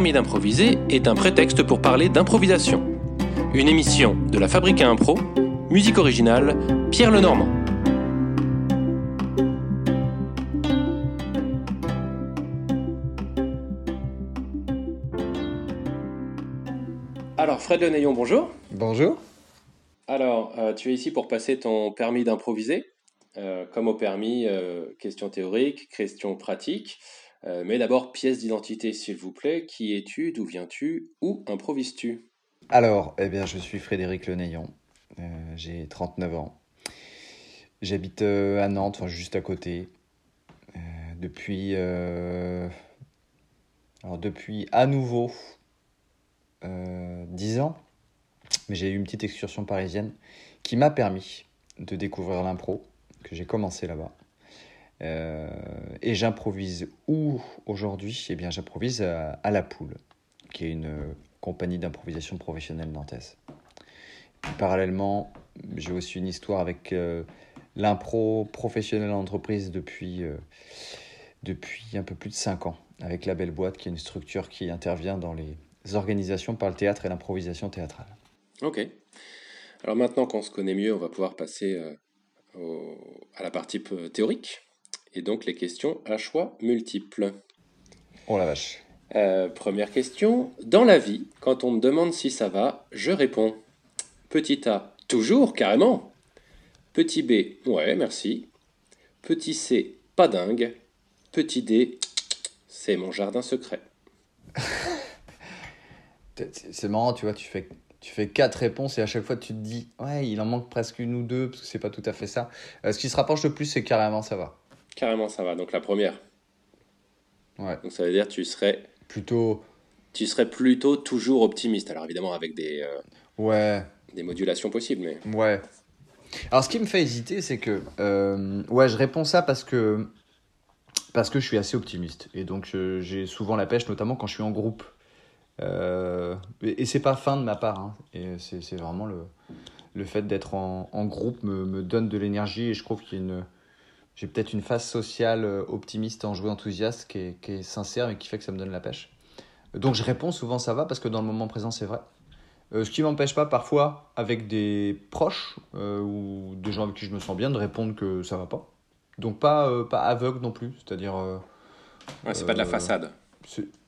permis d'improviser est un prétexte pour parler d'improvisation. Une émission de la Fabrique à Impro, musique originale, Pierre Lenormand. Alors Fred Lenayon, bonjour. Bonjour. Alors, euh, tu es ici pour passer ton permis d'improviser. Euh, comme au permis, euh, questions théoriques, questions pratiques. Euh, mais d'abord, pièce d'identité, s'il vous plaît. Qui es-tu? D'où viens-tu? Où improvises-tu? Alors, eh bien, je suis Frédéric Lenayon. Euh, J'ai 39 ans. J'habite euh, à Nantes, enfin, juste à côté. Euh, depuis, alors depuis à nouveau euh, 10 ans. Mais j'ai eu une petite excursion parisienne qui m'a permis de découvrir l'impro, que j'ai commencé là-bas. Euh, et j'improvise où aujourd'hui? Eh bien, j'improvise à, à La Poule, qui est une euh, compagnie d'improvisation professionnelle nantaise. Parallèlement, j'ai aussi une histoire avec euh, l'impro professionnelle en entreprise depuis, euh, depuis un peu plus de 5 ans, avec La Belle Boîte, qui est une structure qui intervient dans les organisations par le théâtre et l'improvisation théâtrale. Ok. Alors maintenant qu'on se connaît mieux, on va pouvoir passer euh, à la partie théorique. Et donc les questions à choix multiples. Oh la vache. Euh, première question. Dans la vie, quand on me demande si ça va, je réponds. Petit A, toujours, carrément. Petit B, ouais, merci. Petit C, pas dingue. Petit D, c'est mon jardin secret. C'est marrant, tu vois, tu fais, tu fais quatre réponses et à chaque fois tu te dis, ouais, il en manque presque une ou deux, parce que c'est pas tout à fait ça. Euh, ce qui se rapproche le plus, c'est carrément ça va. Carrément, ça va. Donc la première. Ouais. Donc ça veut dire que tu serais, Plutôt, tu serais plutôt toujours optimiste. Alors évidemment avec des, euh, ouais, des modulations possibles, mais ouais. Alors ce qui me fait hésiter, c'est que, euh, ouais, je réponds ça parce que, parce que je suis assez optimiste. Et donc j'ai souvent la pêche, notamment quand je suis en groupe. Euh, et et c'est pas fin de ma part, hein. et c'est c'est vraiment le, le fait d'être en, en groupe me, me donne de l'énergie et je trouve qu'il y a une. J'ai peut-être une phase sociale euh, optimiste, enjouée, enthousiaste qui est, qui est sincère et qui fait que ça me donne la pêche. Donc je réponds souvent ça va parce que dans le moment présent c'est vrai. Euh, ce qui m'empêche pas parfois avec des proches euh, ou des gens avec qui je me sens bien de répondre que ça va pas. Donc pas, euh, pas aveugle non plus, c'est-à-dire. ouais, c'est pas de la façade.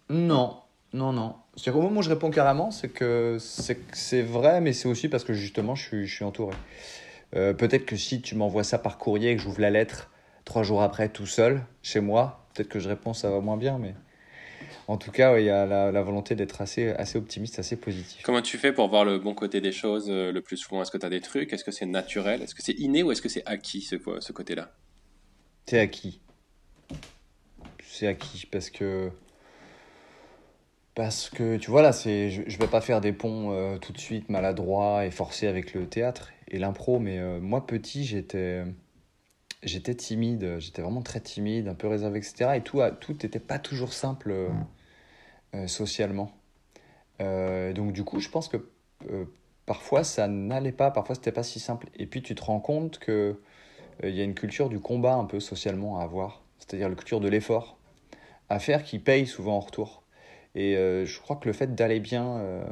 Non, non, non. C'est-à-dire qu'au moment où je réponds carrément, c'est que c'est vrai, mais c'est aussi parce que justement, je suis, je suis entouré. Peut-être que si tu m'envoies ça par courrier et que j'ouvre la lettre trois jours après tout seul, chez moi, peut-être que je réponds ça va moins bien, mais en tout cas, ouais, il y a la, la volonté d'être assez, assez optimiste, assez positif. Comment tu fais pour voir le bon côté des choses euh, le plus souvent? Est-ce que tu as des trucs? Est-ce que c'est naturel? Est-ce que c'est inné ou est-ce que c'est acquis ce, ce côté-là? C'est acquis. C'est acquis parce que. Parce que, tu vois, là, c'est, je, je vais pas faire des ponts euh, tout de suite maladroits et forcés avec le théâtre et l'impro, mais euh, moi, petit, j'étais, j'étais timide, j'étais vraiment très timide, un peu réservé, etc. Et tout, n'était pas toujours simple euh, euh, socialement. Euh, donc, du coup, je pense que euh, parfois, ça n'allait pas, parfois, c'était pas si simple. Et puis, tu te rends compte que il y a une culture du combat un peu socialement à avoir, c'est-à-dire la culture de l'effort à faire qui paye souvent en retour. Et je crois que le fait d'aller bien,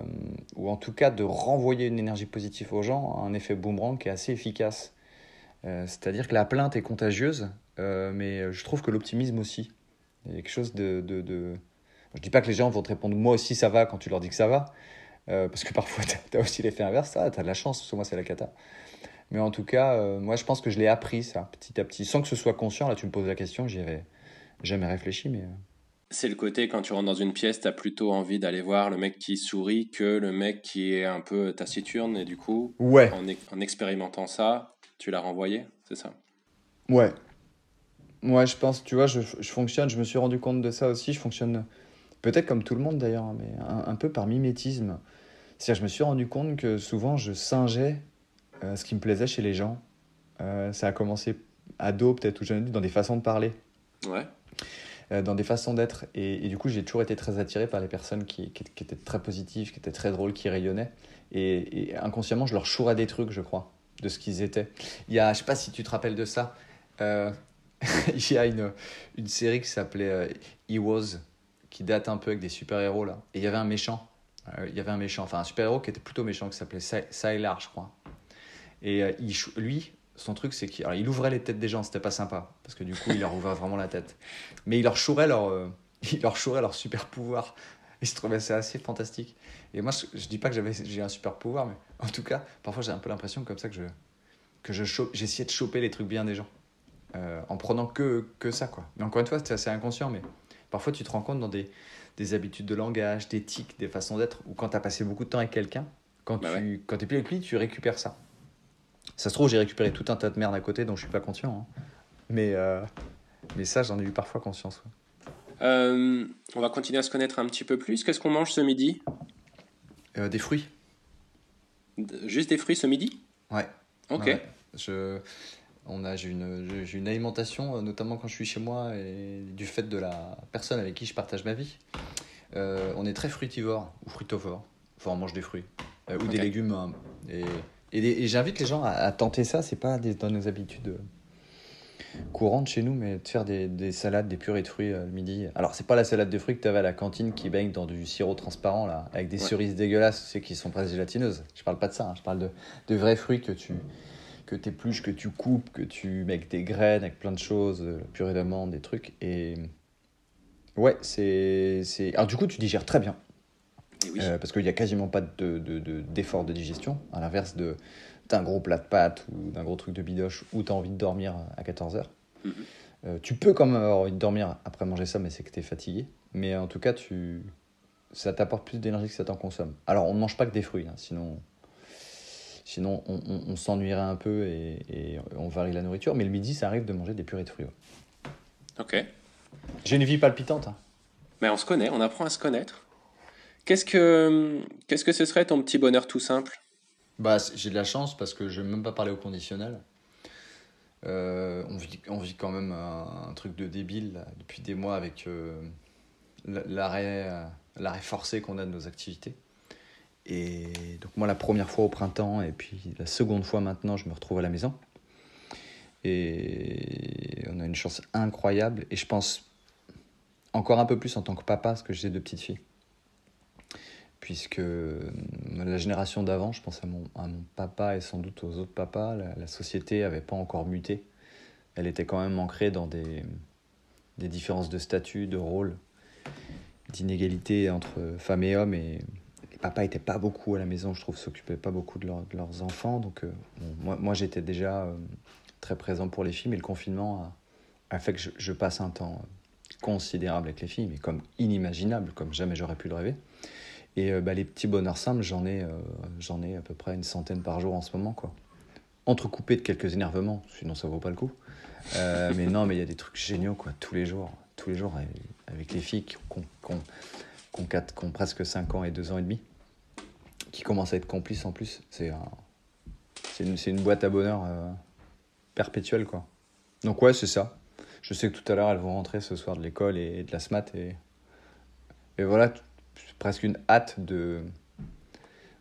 ou en tout cas de renvoyer une énergie positive aux gens, a un effet boomerang qui est assez efficace. Euh, c'est-à-dire que la plainte est contagieuse, euh, mais je trouve que l'optimisme aussi. Il y a quelque chose de, de, de... Je dis pas que les gens vont te répondre moi aussi ça va quand tu leur dis que ça va, euh, parce que parfois tu as aussi l'effet inverse, ça, tu as de la chance, parce que moi c'est la cata. Mais en tout cas, euh, moi je pense que je l'ai appris ça, petit à petit, sans que ce soit conscient. Là tu me poses la question, j'y avais jamais réfléchi, mais... C'est le côté quand tu rentres dans une pièce, tu as plutôt envie d'aller voir le mec qui sourit que le mec qui est un peu taciturne et du coup, Ouais, en expérimentant ça, tu l'as renvoyé, c'est ça? Ouais. Ouais, je pense, tu vois, je, je fonctionne, je me suis rendu compte de ça aussi, je fonctionne peut-être comme tout le monde d'ailleurs, hein, mais un, un peu par mimétisme. C'est-à-dire, je me suis rendu compte que souvent je singeais euh, ce qui me plaisait chez les gens. Euh, ça a commencé ado, peut-être, ou jeune adulte, dans des façons de parler, Ouais. euh, dans des façons d'être. Et, et du coup, j'ai toujours été très attiré par les personnes qui, qui, qui étaient très positives, qui étaient très drôles, qui rayonnaient. Et, et inconsciemment, je leur chourais des trucs, je crois, de ce qu'ils étaient. Il y a, je sais pas si tu te rappelles de ça, euh, il y a une, une série qui s'appelait euh, He Was, qui date un peu avec des super-héros là. Et il y avait un méchant. Euh, Il y avait un méchant, enfin un super-héros qui était plutôt méchant, qui s'appelait Sy- Sylar, je crois. Et il, lui, son truc, c'est qu'il ouvrait les têtes des gens, c'était pas sympa. Parce que du coup, il leur ouvrait vraiment la tête. Mais il leur chourait leur, leur leur super-pouvoir. Et je trouvais ça assez fantastique. Et moi, je, je dis pas que j'avais, j'ai un super-pouvoir, mais en tout cas, parfois j'ai un peu l'impression comme ça que je, que je chope- j'essayais de choper les trucs bien des gens. Euh, en prenant que, que ça, quoi. Mais encore une fois, c'est assez inconscient, mais parfois tu te rends compte dans des, des habitudes de langage, des tics, des façons d'être, ou quand tu as passé beaucoup de temps avec quelqu'un, quand Bah tu quand es plus avec lui, tu récupères ça. Ça se trouve, j'ai récupéré tout un tas de merde à côté dont je suis pas conscient. hein. Mais, euh, mais ça, j'en ai eu parfois conscience. ouais. Euh, on va continuer à se connaître un petit peu plus. Qu'est-ce qu'on mange ce midi Euh, des fruits Juste des fruits ce midi Ouais. Ok. Ouais, ouais. Je, on a, j'ai une, j'ai une alimentation, euh, notamment quand je suis chez moi, et du fait de la personne avec qui je partage ma vie. Euh, on est très fruitivore ou fruitovore. Enfin, on mange des fruits ou des légumes. hein. Et, et, des- et j'invite les gens à, à tenter ça. C'est pas des- dans nos habitudes courantes chez nous, mais de faire des, des salades, des purées de fruits euh, le midi. Alors, c'est pas la salade de fruits que tu avais à la cantine qui baigne dans du sirop transparent là, avec des Ouais. cerises dégueulasses, c'est qui sont presque gélatineuses. Je parle pas de ça. hein. Je parle de, de vrais fruits que tu que t'épluches, que tu coupes, que tu mets avec des graines, avec plein de choses, euh, purée d'amandes, des trucs. Et ouais, c'est. c'est- Alors du coup, tu digères très bien, oui. euh, parce qu'il n'y a quasiment pas de, de- de- d'effort de digestion, à l'inverse de, d'un gros plat de pâtes ou d'un gros truc de bidoche où tu as envie de dormir à 14h. Mhm. tu peux quand même avoir envie de dormir après manger ça, mais c'est que tu es fatigué. Mais en tout cas, tu... ça t'apporte plus d'énergie que ça t'en consomme. Alors, on ne mange pas que des fruits, hein, sinon, sinon on, on- on s'ennuierait un peu et, et on varie la nourriture. Mais le midi, ça arrive de manger des purées de fruits. ouais. Ok. J'ai une vie palpitante. hein. Mais on se connaît, on apprend à se connaître. Qu'est-ce que, qu'est-ce que ce serait ton petit bonheur tout simple? Bah, j'ai de la chance parce que je vais même pas parler au conditionnel. Euh, on, vit, on vit quand même un, truc de débile depuis des mois avec euh, euh, l'arrêt forcé qu'on a de nos activités. Et donc moi la première fois au printemps et puis la seconde fois maintenant je me retrouve à la maison. Et on a une chance incroyable et je pense encore un peu plus en tant que papa parce que j'ai deux petites filles puisque euh, la génération d'avant, je pense à mon, papa et sans doute aux autres papas, la, société n'avait pas encore muté. Elle était quand même ancrée dans des, différences de statut, de rôle, d'inégalité entre femmes et hommes. Et les papas n'étaient pas beaucoup à la maison, je trouve, s'occupaient pas beaucoup de, leur- de leurs enfants. Donc euh, moi, j'étais déjà euh, très présent pour les filles, mais le confinement a, a fait que je, je passe un temps considérable avec les filles, mais comme inimaginable, comme jamais j'aurais pu le rêver. Et euh, bah, les petits bonheurs simples, j'en ai, euh, j'en ai à peu près une centaine par jour en ce moment. quoi. Entrecoupé de quelques énervements, sinon ça vaut pas le coup. Euh, mais non, mais il y a des trucs géniaux quoi, tous les jours. Tous les jours avec, les filles qui ont, qui ont- qui presque 5 ans et 2 ans et demi, qui commencent à être complices en plus. C'est un- c'est une, une boîte à bonheur perpétuelle. quoi. Donc ouais, c'est ça. Je sais que tout à l'heure, elles vont rentrer ce soir de l'école et, de la SMAT. Et, et voilà, presque une hâte de,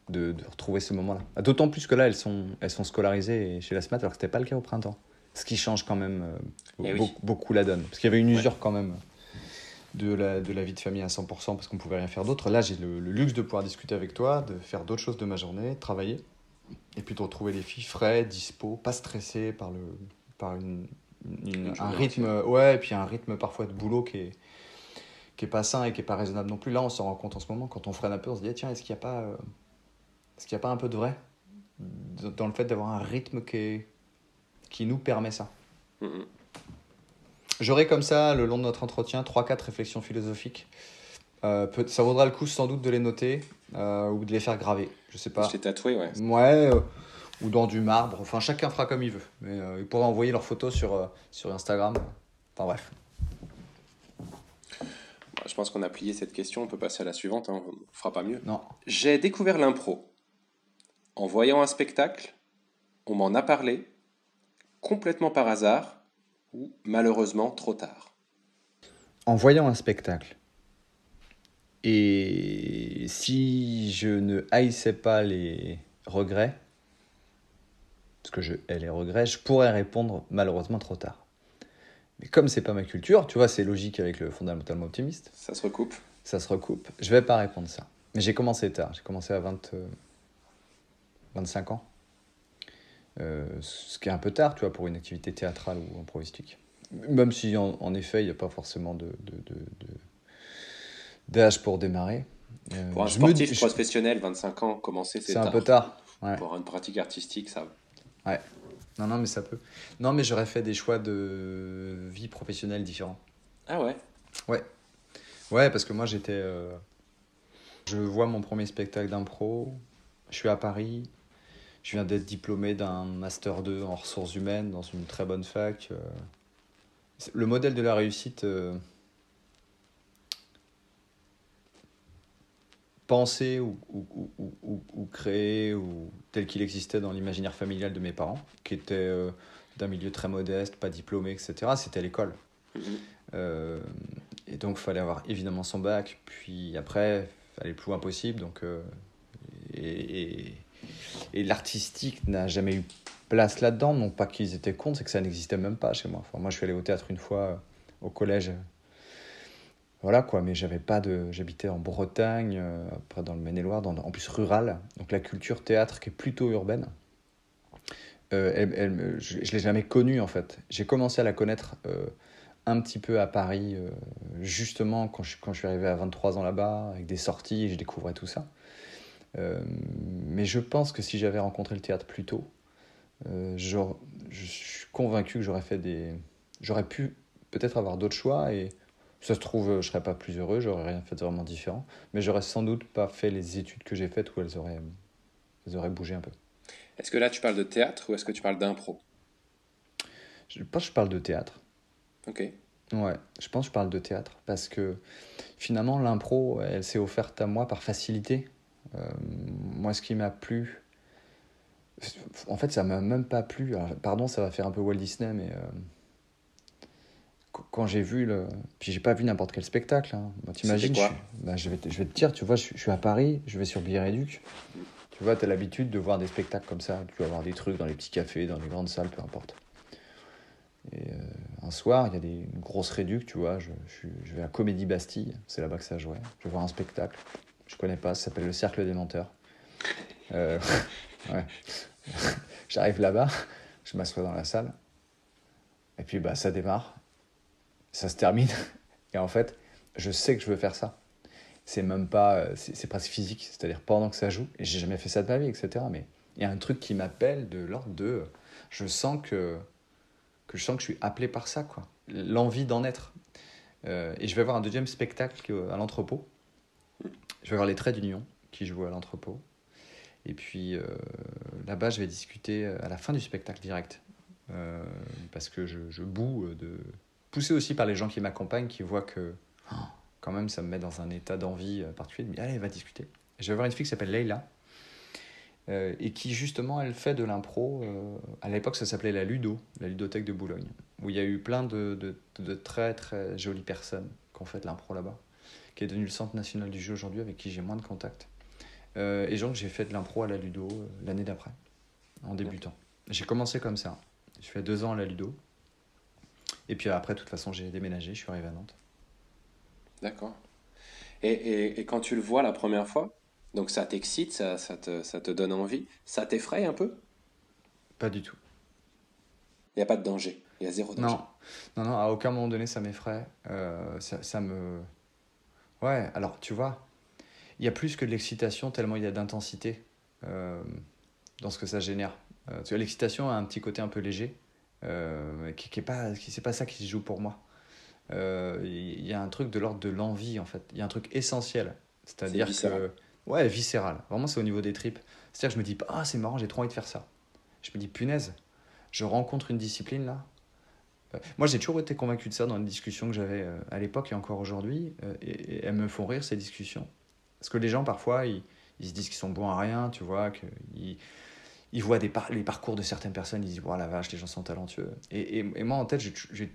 de, de retrouver ce moment-là. Ah, D'autant plus que là, elles sont, elles sont scolarisées chez la SMAT, alors que ce n'était pas le cas au printemps. Ce qui change quand même euh, Eh oui. beaucoup, la donne. Parce qu'il y avait une usure quand même de la, de la vie de famille à 100% parce qu'on pouvait rien faire d'autre. Là, j'ai le, le luxe de pouvoir discuter avec toi, de faire d'autres choses de ma journée, travailler, et puis de retrouver les filles frais, dispo, pas stressées par, le, par une, une- Une un rythme, ouais, et puis un rythme parfois de boulot qui est, qui est pas sain et qui est pas raisonnable non plus. Là, on s'en rend compte en ce moment, quand on freine un peu, on se dit, ah, tiens, est-ce qu'il n'y a, pas, euh, est-ce qu'il y a pas un peu de vrai dans le fait d'avoir un rythme qui, est- qui nous permet ça? J'aurai comme ça, le long de notre entretien, 3-4 réflexions philosophiques. Euh, peut- ça vaudra le coup sans doute de les noter euh, ou de les faire graver. Je sais pas. Je t'ai tatoué, ouais. Ouais, euh, ou dans du marbre. Enfin, chacun fera comme il veut. Mais ils pourraient envoyer leurs photos sur, sur Instagram. Enfin bref. Je pense qu'on a plié cette question, on peut passer à la suivante, hein, on fera pas mieux. Non. J'ai découvert l'impro. En voyant un spectacle, on m'en a parlé, complètement par hasard, ou malheureusement trop tard. En voyant un spectacle, et si je ne haïssais pas les regrets, parce que je hais les regrets, je pourrais répondre malheureusement trop tard. Mais comme c'est pas ma culture, tu vois, c'est logique avec le fondamentalement optimiste. Ça se recoupe. Ça se recoupe. Je vais pas répondre ça. Mais j'ai commencé tard. J'ai commencé à 20, 25 euh, ans. Euh, ce qui est un peu tard, tu vois, pour une activité théâtrale ou improvistique. Même si, en, effet, il n'y a pas forcément de, d'âge pour démarrer. Euh, pour un sportif professionnel, 25 ans, commencer, c'est un peu tard. Pour une pratique artistique, ça. Ouais. Non, non, mais ça peut. Non, mais j'aurais fait des choix de vie professionnelle différents. Ah ouais? Ouais. Ouais, parce que moi, j'étais. Euh, je vois mon premier spectacle d'impro. Je suis à Paris. Je viens d'être diplômé d'un Master 2 en ressources humaines dans une très bonne fac. Euh. Le modèle de la réussite. Euh, pensé ou, ou, ou, ou, créé ou tel qu'il existait dans l'imaginaire familial de mes parents, qui était euh, d'un milieu très modeste, pas diplômé, etc. C'était l'école. Mhm. Euh, et donc, il fallait avoir évidemment son bac. Puis après, il fallait le plus loin possible. Donc, euh, et, et, l'artistique n'a jamais eu place là-dedans. Non pas qu'ils étaient contre, c'est que ça n'existait même pas chez moi. Enfin, moi, je suis allé au théâtre une fois au collège voilà quoi, mais j'avais pas de. J'habitais en Bretagne, euh, après dans le Maine-et-Loire, en plus rural. Donc la culture théâtre qui est plutôt urbaine, euh, elle, je, ne l'ai jamais connue en fait. J'ai commencé à la connaître euh, un petit peu à Paris, justement quand je, quand je suis arrivé à 23 ans là-bas, avec des sorties et je découvrais tout ça. mais je pense que si j'avais rencontré le théâtre plus tôt, je suis convaincu que j'aurais fait des. J'aurais pu peut-être avoir d'autres choix et ça se trouve, je serais pas plus heureux, j'aurais rien fait de vraiment différent, mais j'aurais sans doute pas fait les études que j'ai faites où elles auraient, elles auraient bougé un peu. Est-ce que là tu parles de théâtre ou est-ce que tu parles d'impro? Je pense que je parle de théâtre. Ok. Ouais, je pense que je parle de théâtre parce que finalement l'impro, elle s'est offerte à moi par facilité. Euh, moi, ce qui m'a plu, en fait, ça m'a même pas plu. pardon, ça va faire un peu Walt Disney, mais euh, quand j'ai vu le. Puis j'ai pas vu n'importe quel spectacle. Hein. T'imagines bah, je, vais te, je vais te dire, tu vois, je, suis à Paris, je vais sur Billet Réduc. Tu vois, tu as l'habitude de voir des spectacles comme ça. Tu vas voir des trucs dans les petits cafés, dans les grandes salles, peu importe. Et euh, un soir, il y a des grosses réducs, tu vois. Je, je, vais à Comédie Bastille, c'est là-bas que ça jouait. Je vais voir un spectacle. Je connais pas, ça s'appelle Le Cercle des Menteurs. Euh, ouais. J'arrive là-bas, je m'assois dans la salle. Et puis bah, ça démarre ça se termine. Et en fait, je sais que je veux faire ça. C'est même pas. Euh, c'est presque physique. C'est-à-dire pendant que ça joue, et j'ai jamais fait ça de ma vie, etc. Mais il y a un truc qui m'appelle de l'ordre de. Je sens que, que. Je sens que je suis appelé par ça, quoi. L'envie d'en être. Euh, et je vais voir un deuxième spectacle à l'entrepôt. Je vais voir les Traits d'Union qui jouent à l'entrepôt. Et puis euh, là-bas, je vais discuter à la fin du spectacle direct. parce que je, je boue de, poussé aussi par les gens qui m'accompagnent, qui voient que oh, quand même ça me met dans un état d'envie euh, particulier. Mais allez, va discuter. je vais voir une fille qui s'appelle Leila. Euh, et qui justement elle fait de l'impro. Euh, à l'époque ça s'appelait la Ludo, la ludothèque de Boulogne, où il y a eu plein de, de, de très très jolies personnes qui ont fait de l'impro là-bas, qui est devenu le centre national du jeu aujourd'hui, avec qui j'ai moins de contact. et donc j'ai fait de l'impro à la Ludo l'année d'après, en débutant. J'ai commencé comme ça. Je fais deux ans à la Ludo. Et puis après, de toute façon, j'ai déménagé, je suis arrivé à Nantes. D'accord. Et, et, quand tu le vois la première fois, donc ça t'excite, ça, ça, te, ça te donne envie, ça t'effraie un peu? Pas du tout. Il n'y a pas de danger, il y a zéro danger. Non, non, non à aucun moment donné ça m'effraie. Euh, ça, ça, me. Ouais, alors tu vois, il y a plus que de l'excitation tellement il y a d'intensité euh, dans ce que ça génère. Euh, l'excitation a un petit côté un peu léger, euh, qui, qui est pas qui c'est pas ça qui se joue pour moi. Il euh, y a un truc de l'ordre de l'envie en fait. Il y a un truc essentiel. C'est-à-dire que ouais viscéral. Vraiment c'est au niveau des tripes. C'est-à-dire que je me dis ah c'est marrant j'ai trop envie de faire ça. Je me dis punaise je rencontre une discipline là. Euh, moi j'ai toujours été convaincu de ça dans les discussions que j'avais à l'époque et encore aujourd'hui et, elles me font rire ces discussions. Parce que les gens parfois ils, ils se disent qu'ils sont bons à rien tu vois qu'ils ils voient des les parcours de certaines personnes, ils disent voilà la vache, les gens sont talentueux. Et, et, moi, en tête, j'ai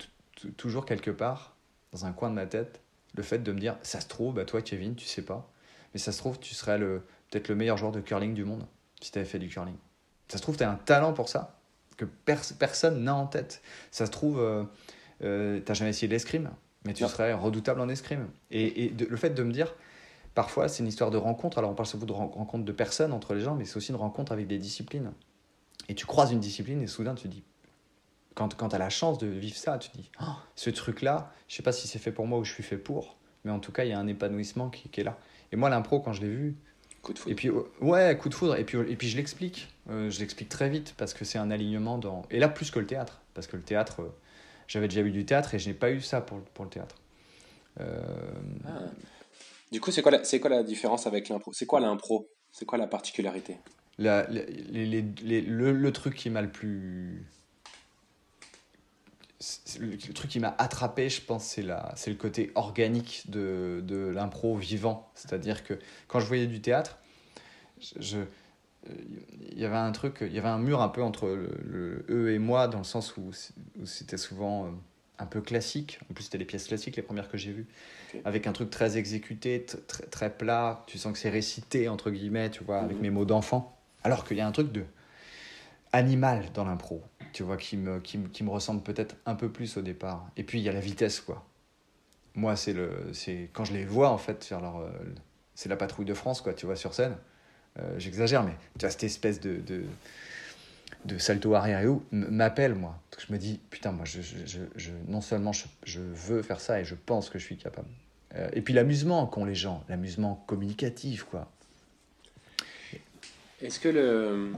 toujours quelque part, dans un coin de ma tête, le fait de me dire ça se trouve, bah, toi, Kevin, tu sais pas, mais ça se trouve, tu serais peut-être le meilleur joueur de curling du monde si tu avais fait du curling. Ça se trouve, tu as un talent pour ça que personne n'a en tête. Ça se trouve, euh, euh, t'as jamais essayé l'escrime, mais tu Non. serais redoutable en escrime. Et, et de- le fait de me dire, parfois, c'est une histoire de rencontre. Alors, on parle souvent de ren- rencontre de personnes entre les gens, mais c'est aussi une rencontre avec des disciplines. Et tu croises une discipline et soudain, tu te dis, quand, quand tu as la chance de vivre ça, tu te dis, Oh, ce truc-là, je sais pas si c'est fait pour moi ou je suis fait pour, mais en tout cas, il y a un épanouissement qui, qui est là. Et moi, l'impro, quand je l'ai vu, Coup de foudre. et puis, euh, ouais, coup de foudre. Et puis, et puis je l'explique. Euh, je l'explique très vite parce que c'est un alignement dans. Et là, plus que le théâtre. Parce que le théâtre, euh, j'avais déjà eu du théâtre et je n'ai pas eu ça pour, pour le théâtre. Euh, Ah. Du coup, c'est quoi, la- différence avec l'impro? C'est quoi l'impro? C'est quoi la particularité? Le, truc qui m'a le plus. Le, truc qui m'a attrapé, je pense, c'est le côté organique de, de l'impro vivant. C'est-à-dire que quand je voyais du théâtre, il y avait un truc, il y avait un mur un peu entre eux et moi, dans le sens où c'était souvent euh, un peu classique. En plus, c'était des pièces classiques, les premières que j'ai vues, avec un truc très exécuté, très, très plat. Tu sens que c'est récité, entre guillemets, tu vois, avec Mhm. mes mots d'enfant. Alors qu'il y a un truc de animal dans l'impro, tu vois, qui me, qui, qui me ressemble peut-être un peu plus au départ. Et puis, il y a la vitesse, quoi. Moi, c'est le, c'est quand je les vois, en fait, faire leur. euh, c'est la patrouille de France, quoi, tu vois, sur scène. Euh, J'exagère, mais tu vois, cette espèce de, de, de salto arrière m'appelle, moi. Je me dis, putain, moi, je, non seulement je, veux faire ça et je pense que je suis capable. Euh, et puis l'amusement qu'ont les gens, l'amusement communicatif, quoi. Est-ce que le.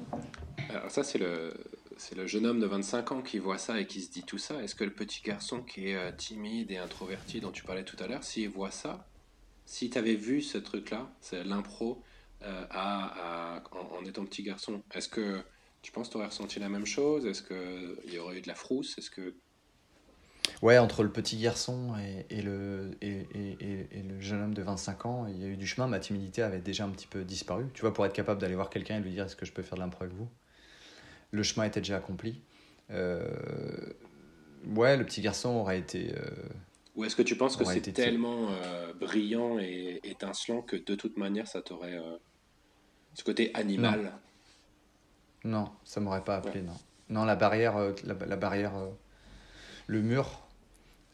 Alors, ça, c'est le. C'est le jeune homme de 25 ans qui voit ça et qui se dit tout ça. Est-ce que le petit garçon qui est euh, timide et introverti dont tu parlais tout à l'heure, s'il voit ça, si tu avais vu ce truc-là, c'est l'impro euh, à, en étant petit garçon, est-ce que tu penses que tu aurais ressenti la même chose? Est-ce qu'il y aurait eu de la frousse? Est-ce que Ouais, entre le petit garçon et, et le, et, et- et- et le jeune homme de 25 ans, il y a eu du chemin. Ma timidité avait déjà un petit peu disparu. Tu vois, pour être capable d'aller voir quelqu'un et lui dire est-ce que je peux faire de l'impro avec vous? Le chemin était déjà accompli. Euh, ouais, le petit garçon aurait été. euh, Ou est-ce que tu penses que c'est été tellement euh, brillant et étincelant que de toute manière ça t'aurait ce côté animal Non, ça m'aurait pas appelé, non. Non, la barrière, euh, la, la barrière, euh, le mur,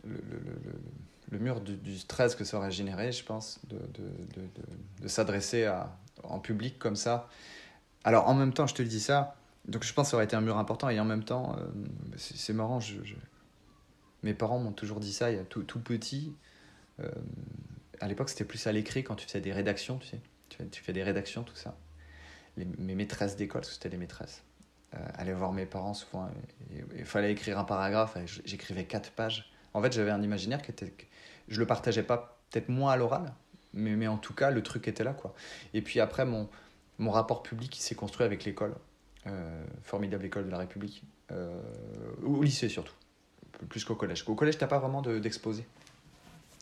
le, le- le- mur du, du stress que ça aurait généré, je pense, de, de, de, de- s'adresser en public comme ça. Alors, en même temps, je te le dis ça, donc je pense que ça aurait été un mur important, et en même temps, euh, c'est marrant, je, je- mes parents m'ont toujours dit ça, il y a tout, tout petit. à l'époque, c'était plus à l'écrit quand tu faisais des rédactions, tu sais. Tu fais, tu fais des rédactions, tout ça. Mes maîtresses d'école, parce que c'était les maîtresses, euh, voir mes parents souvent. Il fallait écrire un paragraphe, j'écrivais quatre pages. En fait, j'avais un imaginaire qui était. Je le partageais pas, peut-être moins à l'oral, mais, mais en tout cas, le truc était là, quoi. Et puis après, mon, mon rapport public, s'est construit avec l'école. Euh, formidable école de la République. Euh, au lycée surtout, plus qu'au collège. Au collège, t'as pas vraiment de- d'exposé.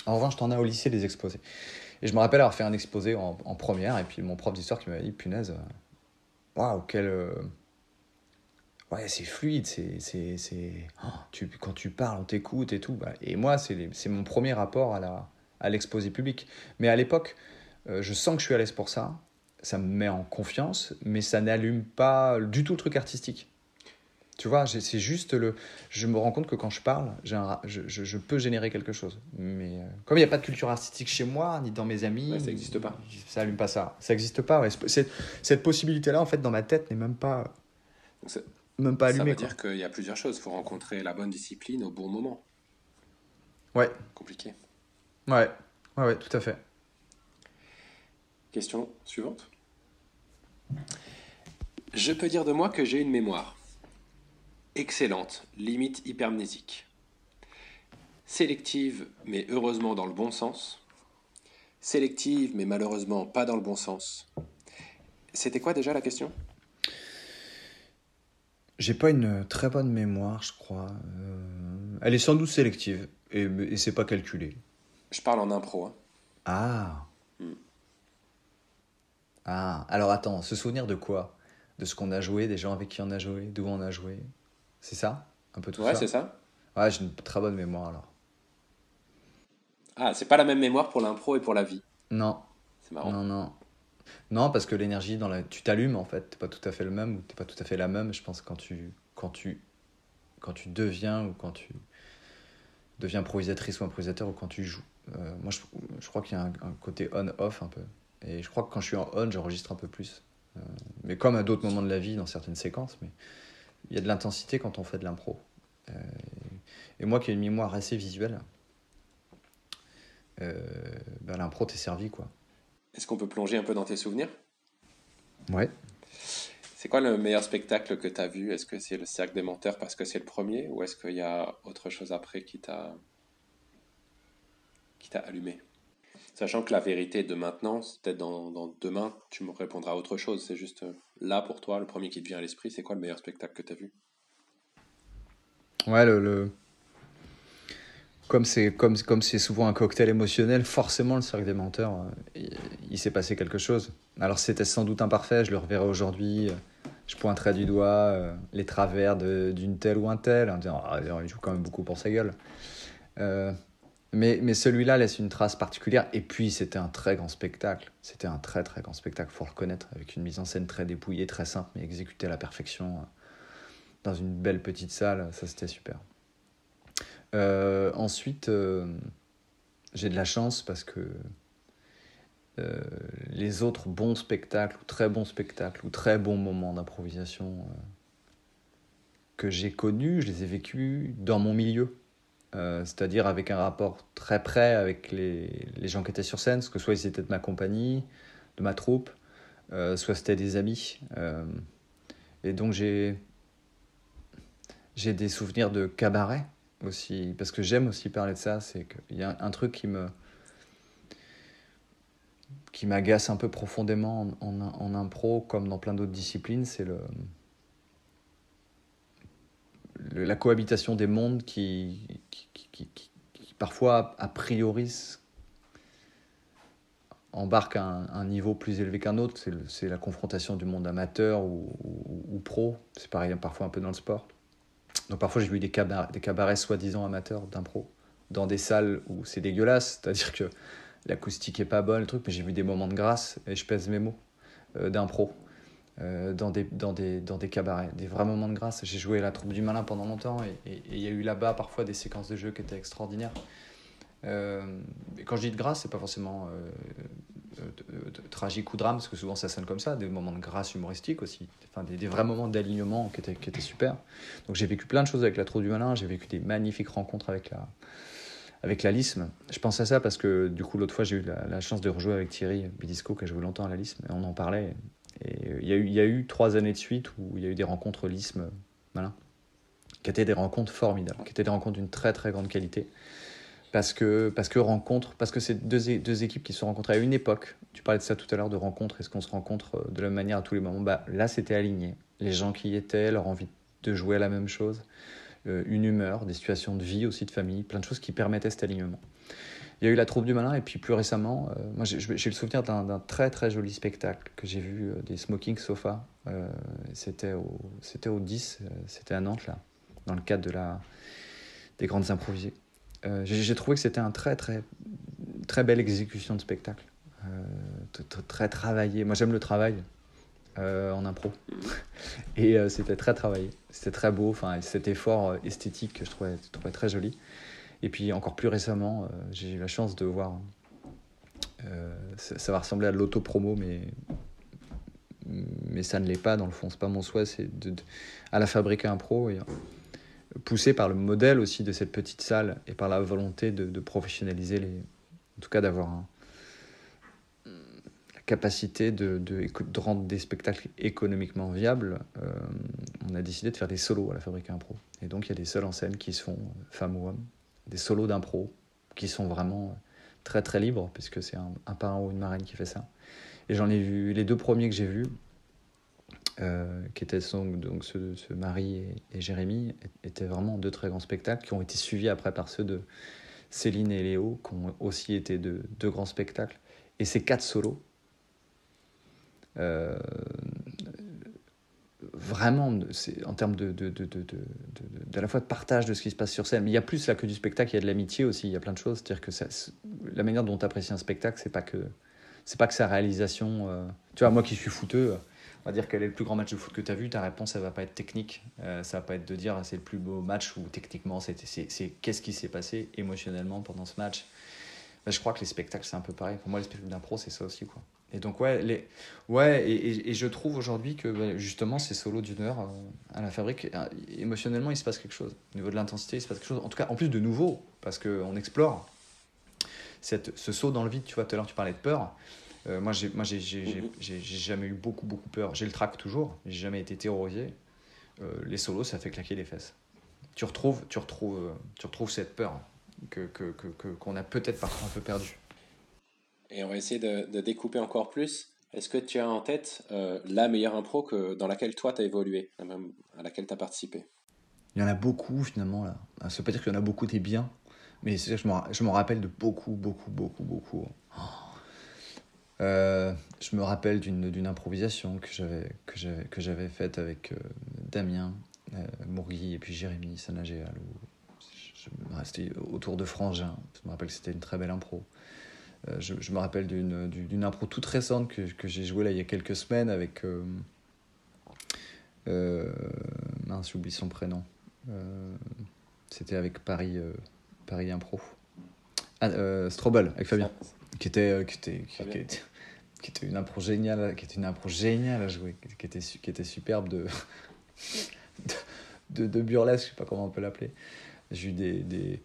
en revanche, t'en as au lycée des exposés. Et je me rappelle avoir fait un exposé en, première, et puis mon prof d'histoire qui m'avait dit, punaise, euh, waouh, quel... euh, Ouais, c'est fluide, c'est... c'est, c'est... oh, quand tu parles, on t'écoute et tout. Bah, et moi, c'est, c'est mon premier rapport à, la, à l'exposé public. Mais à l'époque, euh, je sens que je suis à l'aise pour ça. Ça me met en confiance, mais ça n'allume pas du tout le truc artistique. Tu vois, c'est juste le. Je me rends compte que quand je parle, un je, je- je peux générer quelque chose. Mais euh, comme il n'y a pas de culture artistique chez moi, ni dans mes amis, Ouais, ça n'existe pas. Ça allume pas ça. Ça n'existe pas. ouais. Cette, possibilité-là, en fait, dans ma tête, n'est même pas, Donc, ça, même pas ça allumée. veut quoi. dire qu'il y a plusieurs choses. Il faut rencontrer la bonne discipline au bon moment. Ouais, Compliqué. ouais, ouais, ouais, tout à fait. Question suivante. Je peux dire de moi que j'ai une mémoire. Excellente, limite hypermnésique. Sélective, mais heureusement dans le bon sens. Sélective, mais malheureusement pas dans le bon sens. C'était quoi déjà la question? J'ai pas une très bonne mémoire, je crois. Euh, Elle est sans doute sélective et, et c'est pas calculé. Je parle en impro. hein. Ah. Hmm. Ah. Alors attends, se souvenir de quoi? De ce qu'on a joué, des gens avec qui on a joué, d'où on a joué? C'est ça Un peu tout Ouais, ça c'est ça Ouais, j'ai une très bonne mémoire alors. Ah, c'est pas la même mémoire pour l'impro et pour la vie. Non, C'est marrant. non, non. Non, parce que l'énergie dans la. Tu t'allumes en fait, t'es pas tout à fait le même ou t'es pas tout à fait la même, je pense, quand tu. Quand tu, quand tu deviens ou quand tu. deviens improvisatrice ou improvisateur ou quand tu joues. Euh, moi, je, je crois qu'il y a un, côté on-off un peu. Et je crois que quand je suis en on, j'enregistre un peu plus. Euh, mais comme à d'autres moments de la vie, dans certaines séquences, mais il y a de l'intensité quand on fait de l'impro. Euh, et moi qui ai une mémoire assez visuelle, ben, l'impro t'est servi, quoi. Est-ce qu'on peut plonger un peu dans tes souvenirs? Ouais. C'est quoi le meilleur spectacle que tu as vu? Est-ce que c'est le Cercle des Menteurs parce que c'est le premier? Ou est-ce qu'il y a autre chose après qui t'a qui t'a allumé? Sachant que la vérité de maintenant, peut-être dans, demain, tu me répondras à autre chose. C'est juste euh, là pour toi, le premier qui te vient à l'esprit, c'est quoi le meilleur spectacle que tu as vu? Ouais, le, comme c'est comme comme c'est souvent un cocktail émotionnel, forcément le cercle des menteurs, euh, il, s'est passé quelque chose. Alors c'était sans doute imparfait, je le reverrai aujourd'hui. Euh, je pointerai du doigt les travers d'une telle ou un tel, en disant ah, il joue quand même beaucoup pour sa gueule. Mais celui-là laisse une trace particulière. Et puis c'était un très grand spectacle. C'était un très très grand spectacle, faut le reconnaître, avec une mise en scène très dépouillée, très simple, mais exécutée à la perfection dans une belle petite salle. Ça c'était super. Euh, ensuite, euh, j'ai de la chance parce que euh, les autres bons spectacles, ou très bons spectacles, ou très bons moments d'improvisation que j'ai connus, je les ai vécus dans mon milieu. C'est-à-dire avec un rapport très près avec les, les, gens qui étaient sur scène, que soit ils étaient de ma compagnie, de ma troupe, soit c'était des amis. et donc j'ai j'ai des souvenirs de cabaret aussi, parce que j'aime aussi parler de ça, c'est qu'il y a un truc qui me qui m'agace un peu profondément en, en, impro, comme dans plein d'autres disciplines, c'est le, la cohabitation des mondes qui, qui, parfois, a priori, embarque à un, niveau plus élevé qu'un autre. C'est la confrontation du monde amateur ou, ou pro. C'est pareil parfois un peu dans le sport. Donc parfois j'ai vu des cabarets, des cabarets soi-disant amateurs d'impro dans des salles où c'est dégueulasse, c'est-à-dire que l'acoustique est pas bonne, le truc, mais j'ai vu des moments de grâce, et je pèse mes mots, euh, d'impro, euh, dans, des, dans, des, dans des cabarets, des vrais moments de grâce. J'ai joué la troupe du malin pendant longtemps, et il y a eu là-bas parfois des séquences de jeu qui étaient extraordinaires. Euh, quand je dis de grâce, c'est pas forcément tragique ou drame, parce que souvent ça sonne comme ça, des moments de grâce humoristique aussi, enfin des, vrais moments d'alignement qui étaient, qui étaient super. Donc j'ai vécu plein de choses avec la Trou du Malin, j'ai vécu des magnifiques rencontres avec la, avec la LISM. Je pense à ça parce que du coup l'autre fois j'ai eu la, chance de rejouer avec Thierry Bidisco qui a joué longtemps à la LISM, et on en parlait. Et il y, a eu, y a eu trois années de suite où il y a eu des rencontres LISM Malin, qui étaient des rencontres formidables, qui étaient des rencontres d'une très très grande qualité parce que, parce que rencontre, parce que c'est deux, deux, équipes qui se sont rencontrées à une époque. Tu parlais de ça tout à l'heure, de rencontre, est-ce qu'on se rencontre euh, de la même manière à tous les moments? Bah, Là, c'était aligné. Les gens qui y étaient, leur envie de jouer à la même chose, euh, une humeur, des situations de vie aussi, de famille, plein de choses qui permettaient cet alignement. Il y a eu la troupe du malin, et puis plus récemment, euh, moi j'ai le souvenir d'un très très joli spectacle que j'ai vu, des Smoking Sofa. c'était au, au 10, c'était à Nantes, là, dans le cadre de la, des grandes improvisées. Euh, j'ai trouvé que c'était un très très très belle exécution de spectacle, euh, très travaillé. Moi j'aime le travail euh, en impro, et c'était très travaillé, c'était très beau. Enfin cet effort esthétique que je trouvais, trouvais très joli. Et puis encore plus récemment, j'ai eu la chance de voir. Ça, va ressembler à de l'auto-promo, mais mais ça ne l'est pas dans le fond. C'est pas mon souhait, c'est de, à la fabriquer un pro et poussé par le modèle aussi de cette petite salle et par la volonté de, professionnaliser les. En tout cas, d'avoir la capacité de, de, rendre des spectacles économiquement viables, euh, on a décidé de faire des solos à la Fabrique Impro. Et donc, il y a des seuls en scène qui se font, euh, femmes ou hommes, des solos d'impro qui sont vraiment très très libres, puisque c'est un, parrain ou une marraine qui fait ça. Et j'en ai vu les deux premiers que j'ai vus, euh, qui étaient donc ceux, ce Marie et, Jérémy, étaient vraiment deux très grands spectacles qui ont été suivis après par ceux de Céline et Léo, qui ont aussi été deux, deux grands spectacles. Et ces quatre solos, euh, vraiment, en termes de, de, de, de, la fois de partage de ce qui se passe sur scène, il y a plus là que du spectacle, il y a de l'amitié aussi, il y a plein de choses. C'est-à-dire que la manière dont tu apprécies un spectacle, c'est pas que c'est pas que sa réalisation. Euh, tu vois, moi qui suis fouteux on va dire quel est le plus grand match de foot que tu as vu, ta réponse, elle va pas être technique. Euh, ça va pas être de dire c'est le plus beau match ou techniquement, c'est qu'est-ce qui s'est passé émotionnellement pendant ce match. Bah, je crois que les spectacles, c'est un peu pareil. Pour moi, les spectacles d'impro, c'est ça aussi. Quoi. Et donc, ouais, les... ouais et, et, je trouve aujourd'hui que bah, justement, ces solos d'une heure euh, à la fabrique, euh, émotionnellement, il se passe quelque chose. Au niveau de l'intensité, il se passe quelque chose. En tout cas, en plus de nouveau, parce qu'on explore cette, ce saut dans le vide. Tu vois, tout à l'heure, tu parlais de peur. Euh, moi, j'ai, jamais eu beaucoup, beaucoup peur. J'ai le trac toujours. J'ai jamais été terrorisé. les solos, ça fait claquer les fesses. Tu retrouves, tu retrouves, tu retrouves cette peur que, que, que, qu'on a peut-être parfois un peu perdu. Et on va essayer de, découper encore plus. Est-ce que tu as en tête euh, la meilleure impro que, dans laquelle toi tu as évolué, à laquelle tu as participé? Il y en a beaucoup finalement là. Ça veut pas dire qu'il y en a beaucoup des biens, mais je me, je me rappelle de beaucoup, beaucoup, beaucoup, beaucoup. Euh, je me rappelle d'une improvisation que j'avais que j'avais que j'avais faite avec euh, Damien euh, et puis Jérémy Sanagéal. C'était autour de Frangin. Je me rappelle que c'était une très belle impro. Euh, je, me rappelle d'une impro toute récente que, que j'ai jouée là il y a quelques semaines avec. Euh, euh, mince, j'oublie son prénom. C'était avec Paris, Paris Impro. Ah, Strobel, avec Fabien. Qui était, qui était, qui, était, une impro géniale, qui était une impro géniale à jouer, qui était, qui était superbe de, de, de, burlesque, je sais pas comment on peut l'appeler. J'ai eu des, des,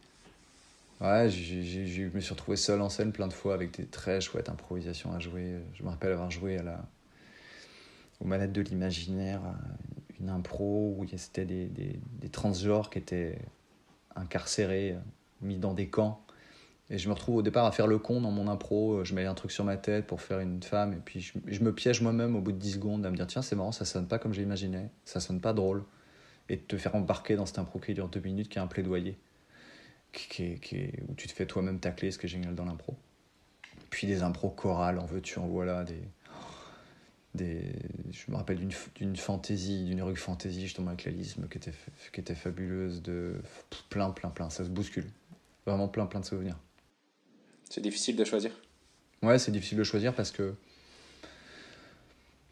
Ouais, je me suis retrouvé seul en scène plein de fois avec des très chouettes improvisations à jouer. Je me rappelle avoir joué à la, aux de l'imaginaire, une impro où c'était des, des, des transgenres qui étaient incarcérés, mis dans des camps. Et je me retrouve au départ à faire le con dans mon impro. Je mets un truc sur ma tête pour faire une femme. Et puis je, je me piège moi-même au bout de 10 secondes à me dire tiens, c'est marrant, ça sonne pas comme j'ai imaginé. Ça sonne pas drôle. Et de te faire embarquer dans cette impro qui dure deux minutes, qui est un plaidoyer qui où tu te fais toi-même tacler, ce qui est génial dans l'impro. Puis des impros chorales, en veux-tu, en voilà, des, des, je me rappelle d'une fantaisie, d'une rue fantaisie justement avec l'alisme qui était, qui était fabuleuse, de plein, plein, plein, ça se bouscule. Vraiment plein, plein de souvenirs. C'est difficile de choisir? Ouais, c'est difficile de choisir parce que.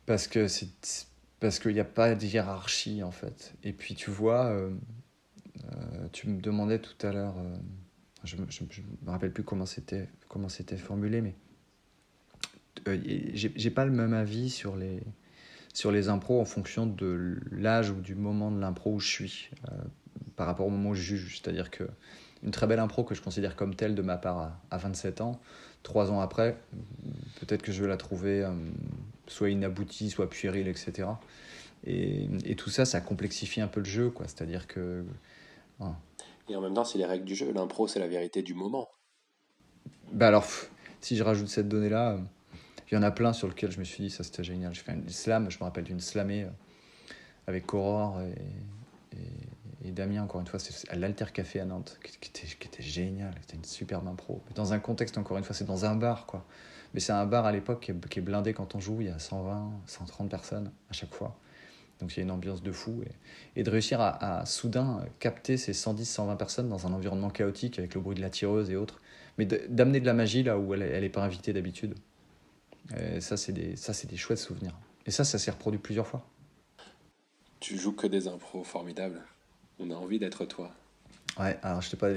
Parce que c'est. Parce qu'il n'y a pas de hiérarchie en fait. Et puis tu vois, euh, tu me demandais tout à l'heure, euh, je ne me rappelle plus comment c'était, formulé, mais euh, j'ai pas le même avis sur les, sur les impros en fonction de l'âge ou du moment de l'impro où je suis, par rapport au moment où je juge. C'est-à-dire que une très belle impro que je considère comme telle de ma part à, à 27 ans, trois ans après, peut-être que je vais la trouver soit inaboutie, soit puérile, etc. Et, et, tout ça, ça complexifie un peu le jeu, quoi. C'est-à-dire que et en même temps, c'est les règles du jeu. L'impro, c'est la vérité du moment. Bah alors, si je rajoute cette donnée-là, il y en a plein sur lesquels je me suis dit, ça c'était génial. J'ai fait une slam, je me rappelle d'une slamée euh, avec Aurore et, et, Damien, encore une fois, c'est à l'Alter Café à Nantes, qui, était, qui était génial. C'était une superbe impro. dans un contexte, encore une fois, c'est dans un bar, quoi. Mais c'est un bar à l'époque qui, qui est blindé quand on joue, il y a 120, 130 personnes à chaque fois. Donc il y a une ambiance de fou. Et, de réussir à, soudain capter ces 110-120 personnes dans un environnement chaotique avec le bruit de la tireuse et autres. Mais d'amener de, la magie là où elle n'est pas invitée d'habitude. Ça, c'est des, ça, des chouettes souvenirs. Et ça, ça s'est reproduit plusieurs fois. Tu joues que des impros formidables. On a envie d'être toi. Ouais, alors je t'ai pas.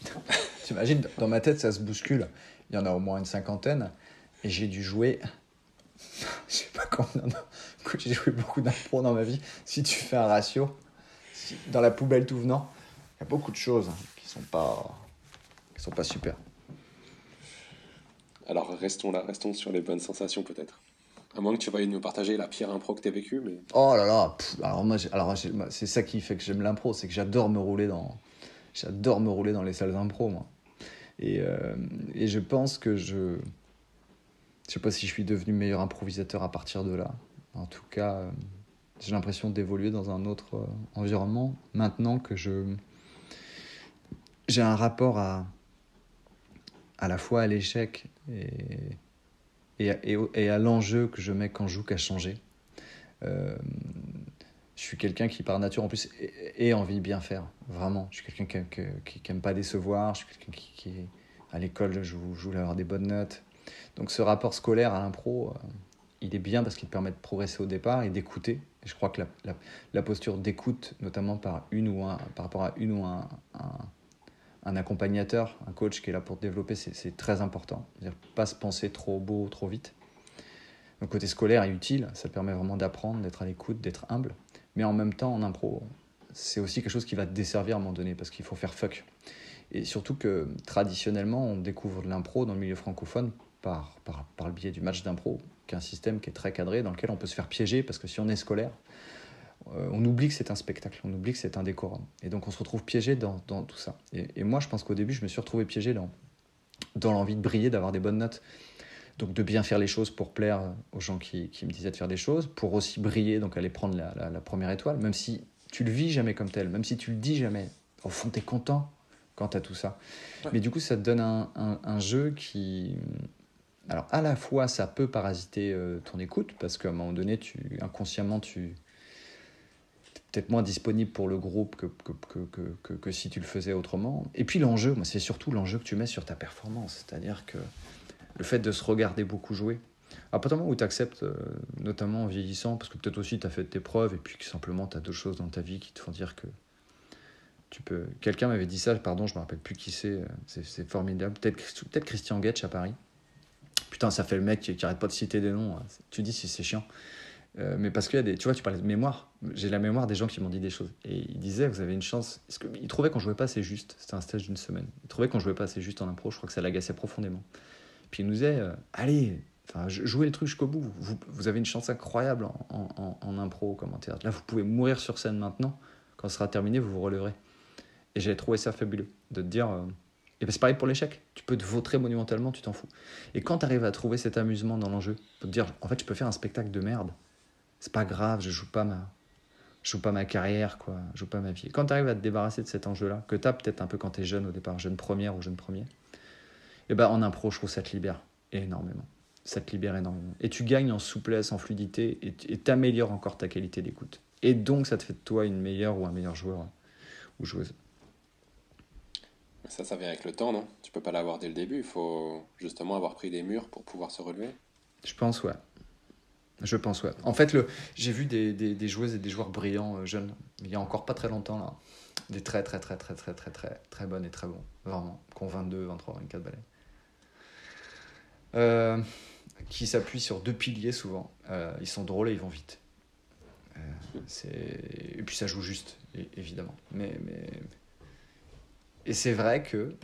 T'imagines, dans ma tête, ça se bouscule. Il y en a au moins une cinquantaine. Et j'ai dû jouer je sais pas combien j'ai joué beaucoup d'impro dans ma vie. Si tu fais un ratio, dans la poubelle tout venant, il y a beaucoup de choses qui sont pas, qui sont pas super. Alors restons là, restons sur les bonnes sensations peut-être. À moins que tu veuilles nous partager la pire impro que tu as vécue. Mais... Oh là là, alors moi, alors c'est ça qui fait que j'aime l'impro, c'est que j'adore me rouler dans, j'adore me rouler dans les salles d'impro moi. Et, euh, et je pense que je, je sais pas si je suis devenu meilleur improvisateur à partir de là. En tout cas, euh, j'ai l'impression d'évoluer dans un autre euh, environnement maintenant que je j'ai un rapport à à la fois à l'échec et, et, et, à l'enjeu que je mets quand je joue qu'à changer. Euh, je suis quelqu'un qui, par nature, en plus, ait envie de bien faire. Vraiment. Je suis quelqu'un qui, qui, aime pas décevoir. Je suis quelqu'un qui, qui, à l'école, je, je voulais avoir des bonnes notes. Donc ce rapport scolaire à l'impro, il est bien parce qu'il permet de progresser au départ et d'écouter. Je crois que la, posture d'écoute, notamment par, une ou un, par rapport à une ou un, un, accompagnateur, un coach qui est là pour développer, c'est très important. -dire pas se penser trop beau, trop vite. Le côté scolaire est utile, ça permet vraiment d'apprendre, d'être à l'écoute, d'être humble. Mais en même temps, en impro, c'est aussi quelque chose qui va te desservir à un moment donné parce qu'il faut faire fuck. Et surtout que traditionnellement, on découvre l'impro dans le milieu francophone par, par, par le biais du match d'impro, qui est un système qui est très cadré, dans lequel on peut se faire piéger, parce que si on est scolaire, euh, on oublie que c'est un spectacle, on oublie que c'est un décorum. Et donc on se retrouve piégé dans, dans tout ça. Et, et, moi, je pense qu'au début, je me suis retrouvé piégé dans, dans l'envie de briller, d'avoir des bonnes notes. Donc de bien faire les choses pour plaire aux gens qui, qui, me disaient de faire des choses, pour aussi briller, donc aller prendre la, la, la première étoile, même si tu le vis jamais comme tel, même si tu le dis jamais. Au fond, tu es content quant à tout ça. Mais du coup, ça te donne un, un, jeu qui. Alors, à la fois, ça peut parasiter euh, ton écoute, parce qu'à un moment donné, tu, inconsciemment, tu peut-être moins disponible pour le groupe que que, que, que, si tu le faisais autrement. Et puis l'enjeu, c'est surtout l'enjeu que tu mets sur ta performance. C'est-à-dire que le fait de se regarder beaucoup jouer, à partir du moment où tu acceptes, euh, notamment en vieillissant, parce que peut-être aussi tu as fait tes preuves, et puis simplement tu as d'autres choses dans ta vie qui te font dire que tu peux. Quelqu'un m'avait dit ça, pardon, je me rappelle plus qui c'est, euh, c'est formidable. Peut-être peut Christian Getch à Paris. Ça fait le mec qui, arrête pas de citer des noms. Hein. Tu dis si c'est chiant. Euh, mais parce qu'il y a des. Tu vois, tu parlais de mémoire. J'ai la mémoire des gens qui m'ont dit des choses. Et il disait, vous avez une chance. Parce qu'il trouvait qu'on jouait pas assez juste. C'était un stage d'une semaine. Il trouvait qu'on jouait pas assez juste en impro. Je crois que ça l'agaçait profondément. Puis il nous disait, euh, allez, jouez le truc jusqu'au bout. Vous, vous, avez une chance incroyable en, impro comme en théâtre. Là, vous pouvez mourir sur scène maintenant. Quand ce sera terminé, vous vous releverez. Et j'ai trouvé ça fabuleux de te dire. Euh, et ben c'est pareil pour l'échec. Tu peux te vautrer monumentalement, tu t'en fous. Et quand tu arrives à trouver cet amusement dans l'enjeu, pour te dire, en fait, je peux faire un spectacle de merde. C'est pas grave, je joue pas ma, je joue pas ma carrière, quoi. Je joue pas ma vie. Quand tu arrives à te débarrasser de cet enjeu-là, que tu as peut-être un peu quand tu es jeune au départ, jeune première ou jeune premier, et ben en impro, je trouve ça te libère énormément. Ça te libère énormément. Et tu gagnes en souplesse, en fluidité, et tu améliores encore ta qualité d'écoute. Et donc, ça te fait de toi une meilleure ou un meilleur joueur ou joueuse. Ça, ça vient avec le temps, non? Tu peux pas l'avoir dès le début. Il faut justement avoir pris des murs pour pouvoir se relever. Je pense, ouais. Je pense, ouais. En fait, le, j'ai vu des, des, des, joueuses et des joueurs brillants euh, jeunes, il y a encore pas très longtemps, là. Des très, très, très, très, très, très, très, très bonnes et très bons. Vraiment. Qui ont 22, 23, 24 balais. Euh, qui s'appuient sur deux piliers souvent. Euh, ils sont drôles et ils vont vite. C'est... Et puis ça joue juste, évidemment. Mais, mais, et c'est vrai que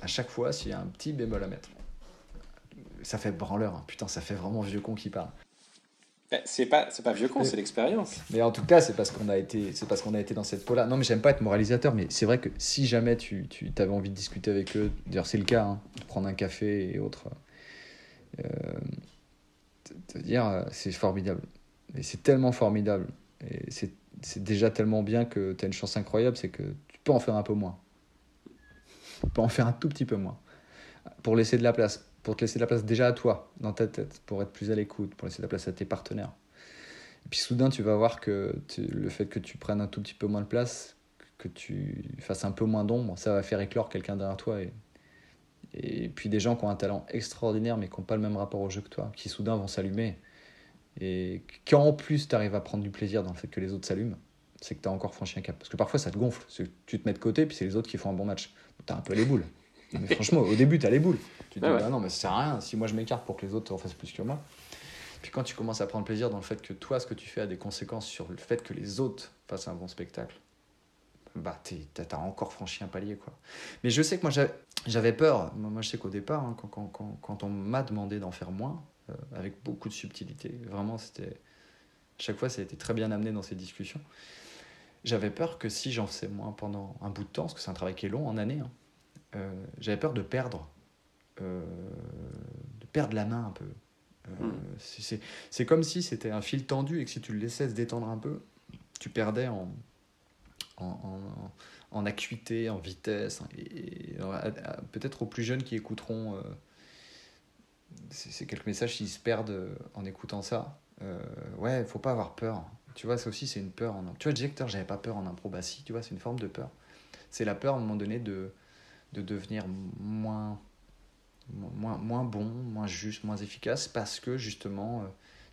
à chaque fois, s'il y a un petit bémol à mettre, ça fait branleur. Hein. Putain, ça fait vraiment vieux con qui parle. Ben, c'est pas, c'est pas vieux con, c'est l'expérience. Mais en tout cas, c'est parce qu'on a été, c'est parce qu'on a été dans cette peau-là. Non, mais j'aime pas être moralisateur, mais c'est vrai que si jamais tu, tu avais envie de discuter avec eux, d'ailleurs c'est le cas, hein, de prendre un café et autres, euh, te dire euh, c'est formidable. Et c'est tellement formidable. Et c'est déjà tellement bien que tu as une chance incroyable, c'est que tu peux en faire un peu moins peut en faire un tout petit peu moins. Pour laisser de la place, pour te laisser de la place déjà à toi, dans ta tête, pour être plus à l'écoute, pour laisser de la place à tes partenaires. Et puis soudain, tu vas voir que le fait que tu prennes un tout petit peu moins de place, que tu fasses un peu moins d'ombre, ça va faire éclore quelqu'un derrière toi. Et, et puis des gens qui ont un talent extraordinaire, mais qui n'ont pas le même rapport au jeu que toi, qui soudain vont s'allumer. Et quand en plus tu arrives à prendre du plaisir dans le fait que les autres s'allument, c'est que tu as encore franchi un cap. Parce que parfois ça te gonfle, tu te mets de côté, puis c'est les autres qui font un bon match t'as un peu les boules. Mais franchement, au début, t'as les boules. Tu te dis, bah non, mais ça sert à rien. Si moi je m'écarte pour que les autres en fassent plus que moi. Puis quand tu commences à prendre plaisir dans le fait que toi, ce que tu fais a des conséquences sur le fait que les autres fassent un bon spectacle, bah t'as encore franchi un palier, quoi. Mais je sais que moi j'avais peur. Moi, je sais qu'au départ, hein, quand, quand, quand, quand, on m'a demandé d'en faire moins, euh, avec beaucoup de subtilité, vraiment, c'était. Chaque fois, ça a été très bien amené dans ces discussions. J'avais peur que si j'en faisais moins pendant un bout de temps, parce que c'est un travail qui est long en année, hein, euh, j'avais peur de perdre, euh, de perdre la main un peu. Euh, hmm. C'est comme si c'était un fil tendu et que si tu le laissais se détendre un peu, tu perdais en, en, en, en acuité, en vitesse. Et, peut-être aux plus jeunes qui écouteront c'est quelques messages qui se perdent en écoutant ça. ouais, il faut pas avoir peur. Tu vois, ça aussi, c'est une peur. En... Tu vois, directeur, j'avais pas peur en impro. Bah si, tu vois, c'est une forme de peur. C'est la peur, à un moment donné, de, de devenir moins, moins, moins bon, moins juste, moins efficace, parce que justement,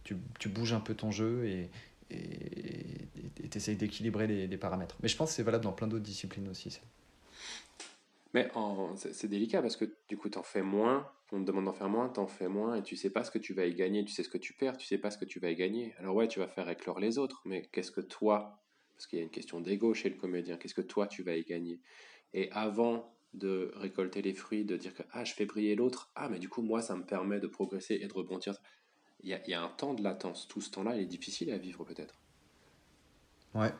tu, tu bouges un peu ton jeu et tu essayes d'équilibrer les, paramètres. Mais je pense que c'est valable dans plein d'autres disciplines aussi. Mais c'est délicat parce que du coup, tu en fais moins, on te demande d'en faire moins, tu en fais moins et tu sais pas ce que tu vas y gagner, tu sais ce que tu perds, tu sais pas ce que tu vas y gagner. Alors ouais, tu vas faire éclore les autres, mais qu'est-ce que toi, parce qu'il y a une question d'ego chez le comédien, qu'est-ce que toi tu vas y gagner? Et avant de récolter les fruits, de dire que ah, je fais briller l'autre, ah, mais du coup, moi, ça me permet de progresser et de rebondir. Il y a un temps de latence. Tout ce temps-là, il est difficile à vivre peut-être. Ouais,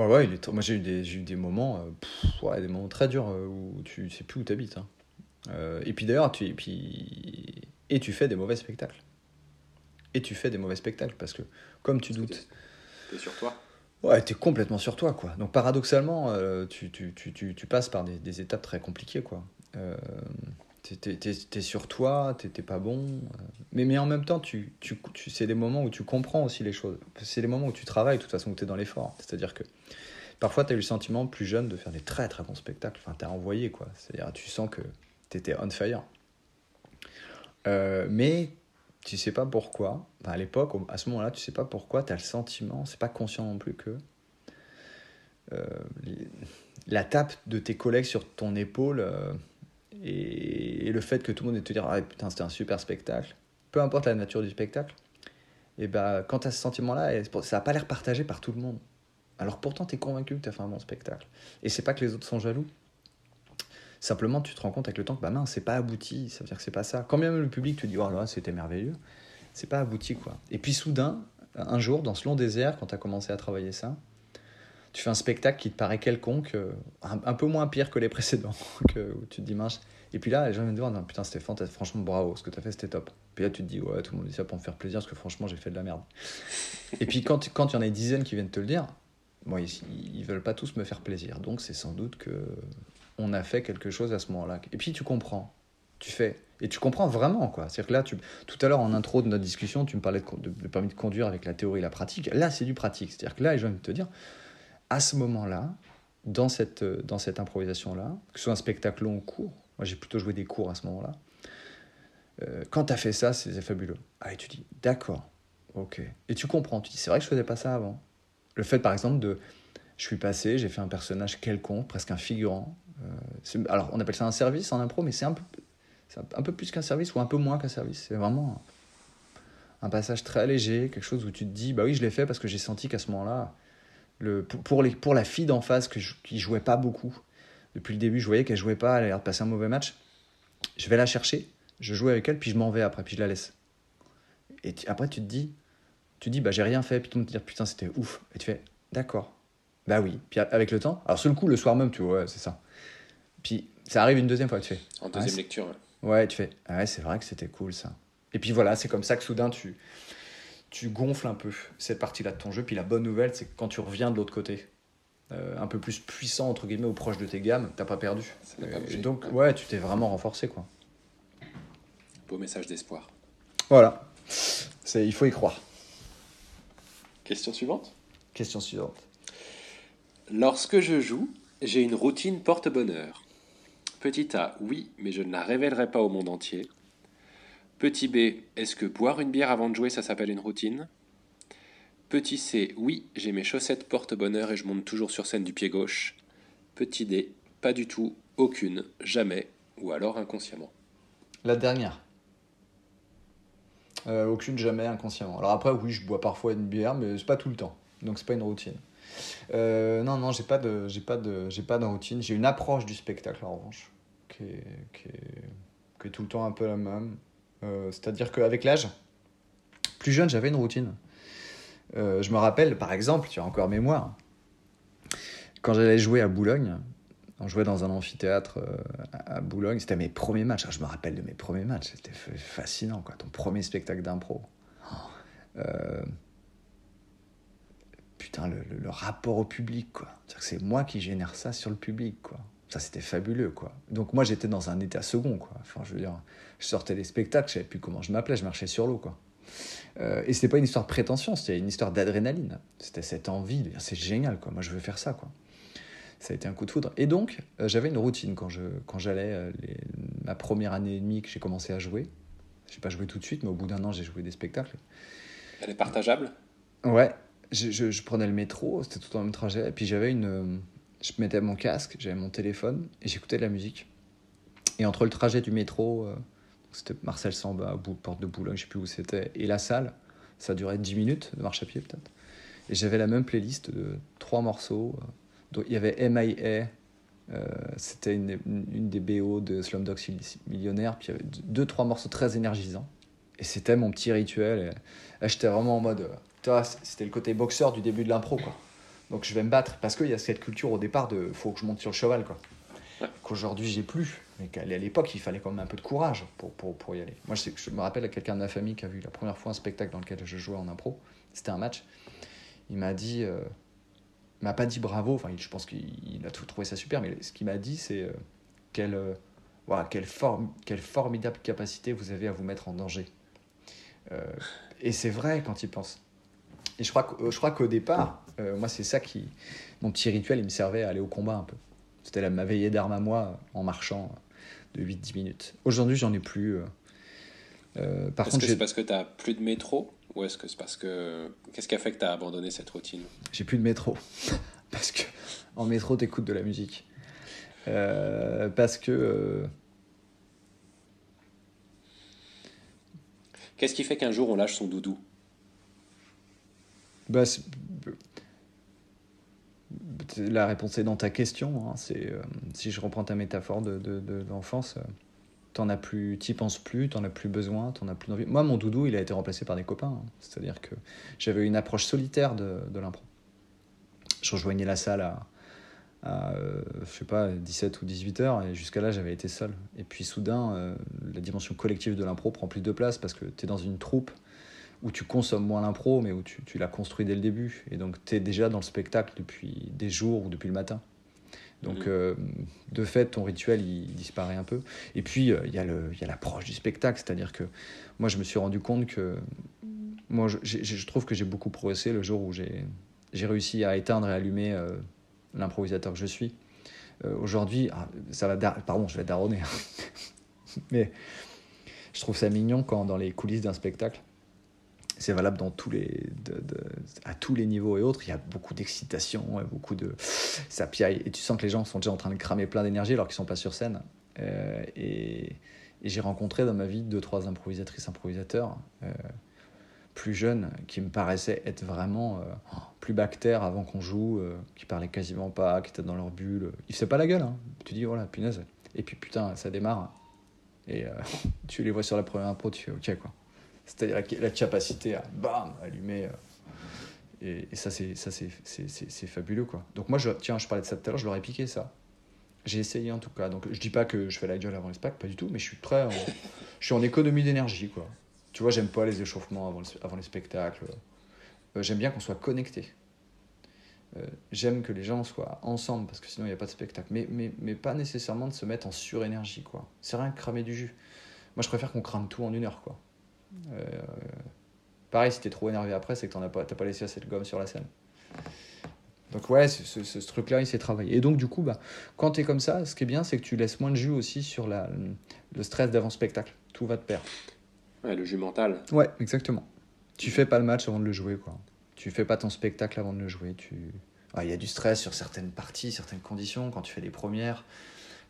Ouais, ouais, il est... moi j'ai eu, des, j'ai eu des moments, euh, ouais, des moments très durs euh, où tu sais plus où tu habites. Hein. Euh, et puis d'ailleurs, tu, et, puis... et tu fais des mauvais spectacles. Et tu fais des mauvais spectacles parce que, comme tu doutes. T'es sur toi Ouais, t'es complètement sur toi, quoi. Donc paradoxalement, tu, tu, tu, tu, passes par des, des, étapes très compliquées, quoi. T'es, es, sur toi, t'es pas bon. Mais, mais en même temps, tu, tu, tu, c'est des moments où tu comprends aussi les choses. C'est des moments où tu travailles, de toute façon, où tu es dans l'effort. C'est-à-dire que parfois, tu as eu le sentiment, plus jeune, de faire des très très bons spectacles. Enfin, t'es envoyé, quoi. C'est-à-dire, tu sens que tu étais on fire. Euh, mais tu sais pas pourquoi. à l'époque, à ce moment-là, tu sais pas pourquoi, tu as le sentiment, c'est pas conscient non plus que. Euh, la tape de tes collègues sur ton épaule. Euh, et, le fait que tout le monde te dire ah putain c'était un super spectacle, peu importe la nature du spectacle, et ben quand tu as ce sentiment-là, ça n'a pas l'air partagé par tout le monde. Alors pourtant tu es convaincu que tu as fait un bon spectacle. Et c'est pas que les autres sont jaloux. Simplement tu te rends compte avec le temps que bah c'est pas abouti, ça veut dire que c'est pas ça. Quand même le public te dit oh là c'était merveilleux, c'est pas abouti quoi. Et puis soudain, un jour dans ce long désert quand tu as commencé à travailler ça, tu fais un spectacle qui te paraît quelconque, euh, un, peu moins pire que les précédents, que, où tu te dis mince. Et puis là, les gens viennent te voir, non, putain, c'était fantastique, franchement, bravo, ce que tu as fait, c'était top. Puis là, tu te dis, ouais, tout le monde dit ça pour me faire plaisir, parce que franchement, j'ai fait de la merde. Et puis quand, il y en a des dizaines qui viennent te le dire, bon, ils, ils veulent pas tous me faire plaisir. Donc c'est sans doute que on a fait quelque chose à ce moment-là. Et puis tu comprends, tu fais. Et tu comprends vraiment, quoi. C'est-à-dire que là, tu, tout à l'heure, en intro de notre discussion, tu me parlais de, de, permis de conduire avec la théorie et la pratique. Là, c'est du pratique. C'est-à-dire que là, les gens viennent te dire, à ce moment-là, dans cette, dans cette improvisation-là, que ce soit un spectacle long ou court, moi j'ai plutôt joué des cours à ce moment-là, euh, quand tu as fait ça, c'est fabuleux. Ah, et tu dis, d'accord, ok. Et tu comprends, tu dis, c'est vrai que je faisais pas ça avant. Le fait, par exemple, de. Je suis passé, j'ai fait un personnage quelconque, presque un figurant. Euh, alors, on appelle ça un service en impro, mais c'est un, peu, un peu plus qu'un service ou un peu moins qu'un service. C'est vraiment un passage très léger, quelque chose où tu te dis, bah oui, je l'ai fait parce que j'ai senti qu'à ce moment-là, le, pour, les, pour la fille d'en face que je, qui jouait pas beaucoup, depuis le début, je voyais qu'elle jouait pas, elle a l'air de passer un mauvais match. Je vais la chercher, je joue avec elle, puis je m'en vais après, puis je la laisse. Et après, tu te dis, tu dis, bah j'ai rien fait, puis tu te dis, putain, c'était ouf. Et tu fais, d'accord. Bah oui. Puis avec le temps, alors sur le coup, le soir même, tu vois, c'est ça. Puis ça arrive une deuxième fois, tu fais. En deuxième lecture, ouais. Ouais, tu fais, ah ouais, c'est vrai que c'était cool ça. Et puis voilà, c'est comme ça que soudain, tu, tu gonfles un peu cette partie-là de ton jeu. Puis la bonne nouvelle, c'est que quand tu reviens de l'autre côté, euh, un peu plus puissant, entre guillemets, ou proche de tes gammes, t'as pas perdu. donc, ouais, tu t'es vraiment renforcé, quoi. Beau message d'espoir. Voilà. Il faut y croire. Question suivante Question suivante. Lorsque je joue, j'ai une routine porte-bonheur. Petit A, oui, mais je ne la révélerai pas au monde entier. Petit B, est-ce que boire une bière avant de jouer, ça s'appelle une routine? Petit C, oui, j'ai mes chaussettes porte-bonheur et je monte toujours sur scène du pied gauche. Petit D, pas du tout, aucune, jamais, ou alors inconsciemment. La dernière. Euh, aucune, jamais, inconsciemment. Alors après, oui, je bois parfois une bière, mais c'est pas tout le temps. Donc c'est pas une routine. Euh, non, non, j'ai pas de, pas de, routine. J'ai une approche du spectacle en revanche, qui qui est tout le temps un peu la même. Euh, c'est-à-dire qu'avec l'âge, plus jeune, j'avais une routine. Euh, je me rappelle, par exemple, tu as encore mémoire, quand j'allais jouer à Boulogne, on jouait dans un amphithéâtre euh, à Boulogne, c'était mes premiers matchs. je me rappelle de mes premiers matchs, c'était fascinant, quoi. Ton premier spectacle d'impro. putain, le, rapport au public, quoi. C'est moi qui génère ça sur le public, quoi. Ça, c'était fabuleux, quoi. Donc moi, j'étais dans un état second, quoi. Enfin, je veux dire, je sortais des spectacles, je savais plus comment je m'appelais, je marchais sur l'eau, quoi. Euh, et c'était pas une histoire de prétention, c'était une histoire d'adrénaline. C'était cette envie de dire c'est génial, quoi. Moi, je veux faire ça, quoi. ça a été un coup de foudre. Et donc, euh, j'avais une routine quand je quand j'allais euh, ma première année et demie que j'ai commencé à jouer. J'ai pas joué tout de suite, mais au bout d'un an, j'ai joué des spectacles. Elle est partageable? Ouais, je, je, prenais le métro, c'était tout le même trajet, et puis j'avais une, euh, je mettais mon casque, j'avais mon téléphone et j'écoutais de la musique. Et entre le trajet du métro, c'était Marcel Samba, porte de Boulogne, je sais plus où c'était, et la salle, ça durait 10 minutes de marche à pied peut-être. Et j'avais la même playlist de trois morceaux donc, il y avait MIA, euh, c'était une, des BO de Slumdog Millionnaire, puis il y avait deux, trois morceaux très énergisants. Et c'était mon petit rituel. J'étais vraiment en mode. C'était le côté boxeur du début de l'impro, quoi. Donc je vais me battre parce qu'il y a cette culture au départ de faut que je monte sur le cheval, quoi. Qu'aujourd'hui j'ai plus, mais qu'à l'époque il fallait quand même un peu de courage pour, pour, pour y aller. Moi je, sais, je me rappelle à quelqu'un de ma famille qui a vu la première fois un spectacle dans lequel je jouais en impro, c'était un match. Il m'a dit euh, m'a pas dit bravo, enfin, je pense qu'il a tout trouvé ça super, mais ce qu'il m'a dit, c'est euh, quelle, euh, voilà, quelle, quelle formidable capacité vous avez à vous mettre en danger. Euh, et c'est vrai quand il pense. Et je crois, je crois qu'au départ, moi, c'est ça qui. Mon petit rituel, il me servait à aller au combat un peu. C'était ma veillée d'armes à moi en marchant de 8-10 minutes. Aujourd'hui, j'en ai plus. par Est-ce que c'est parce que tu as plus de métro ou est-ce que c'est parce que. Qu'est-ce qui a fait que tu as abandonné cette routine? J'ai plus de métro. parce que en métro, tu écoutes de la musique. Euh, parce que. Euh, Qu'est-ce qui fait qu'un jour on lâche son doudou? Bah, La réponse est dans ta question. Hein. C'est, euh, si je reprends ta métaphore de, de, de l'enfance, t'en as plus, t'y penses plus, t'en as plus besoin, t'en as plus envie. Moi, mon doudou, il a été remplacé par des copains. Hein. C'est-à-dire que j'avais une approche solitaire de, de l'impro. Je rejoignais la salle à, euh, je sais pas, 17 ou 18 heures, et jusqu'à là, j'avais été seul. Et puis soudain, euh, la dimension collective de l'impro prend plus de place parce que tu es dans une troupe où tu consommes moins l'impro, mais où tu, tu l'as construit dès le début. Et donc, tu es déjà dans le spectacle depuis des jours ou depuis le matin. Donc, mhm. euh, de fait, ton rituel, il, disparaît un peu. Et puis, euh, il y a l'approche du spectacle. C'est-à-dire que moi, je me suis rendu compte que. Moi, je, je trouve que j'ai beaucoup progressé le jour où j'ai réussi à éteindre et allumer euh, l'improvisateur que je suis. Aujourd'hui, ah, ça va. Pardon, je vais daronner. Hein. Mais je trouve ça mignon quand, dans les coulisses d'un spectacle, c'est valable à tous les niveaux et autres. Il y a beaucoup d'excitation, beaucoup de. Ça piaille. Et tu sens que les gens sont déjà en train de cramer plein d'énergie alors qu'ils sont pas sur scène. Euh, et, j'ai rencontré dans ma vie deux, trois improvisatrices, improvisateurs euh, plus jeunes qui me paraissaient être vraiment euh, plus bactères avant qu'on joue, qui parlaient quasiment pas, qui étaient dans leur bulle. Ils faisaient pas la gueule. Hein. Tu dis, voilà, punaise. Et puis putain, ça démarre. Et tu les vois sur la première impro, tu fais ok quoi. C'est-à-dire la capacité à bam, allumer. Euh, et, ça, c'est, ça c'est, c'est, fabuleux. Quoi. Donc moi, je, tiens, je parlais de ça tout à l'heure, je leur ai piqué ça. J'ai essayé en tout cas. Donc je dis pas que je fais la gueule avant les spectacles, pas du tout, mais je suis. En, je suis en économie d'énergie. quoi. Tu vois, j'aime pas les échauffements avant, avant les spectacles. Euh, j'aime bien qu'on soit connecté. Euh, j'aime que les gens soient ensemble parce que sinon il n'y a pas de spectacle. Mais, mais, mais pas nécessairement de se mettre en surénergie. quoi. C'est rien que cramer du jus. Moi je préfère qu'on crame tout en une heure. quoi. Euh, pareil, si t'es trop énervé après, c'est que t'as pas, pas laissé assez de gomme sur la scène. Donc ouais, ce, ce, truc-là, il s'est travaillé. Et donc du coup, bah, quand tu es comme ça, ce qui est bien, c'est que tu laisses moins de jus aussi sur la, le stress d'avant-spectacle. Tout va de pair. Ouais, le jus mental. Ouais, exactement. Tu fais pas le match avant de le jouer, quoi. Tu fais pas ton spectacle avant de le jouer. Tu... Il y a du stress sur certaines parties, certaines conditions, quand tu fais les premières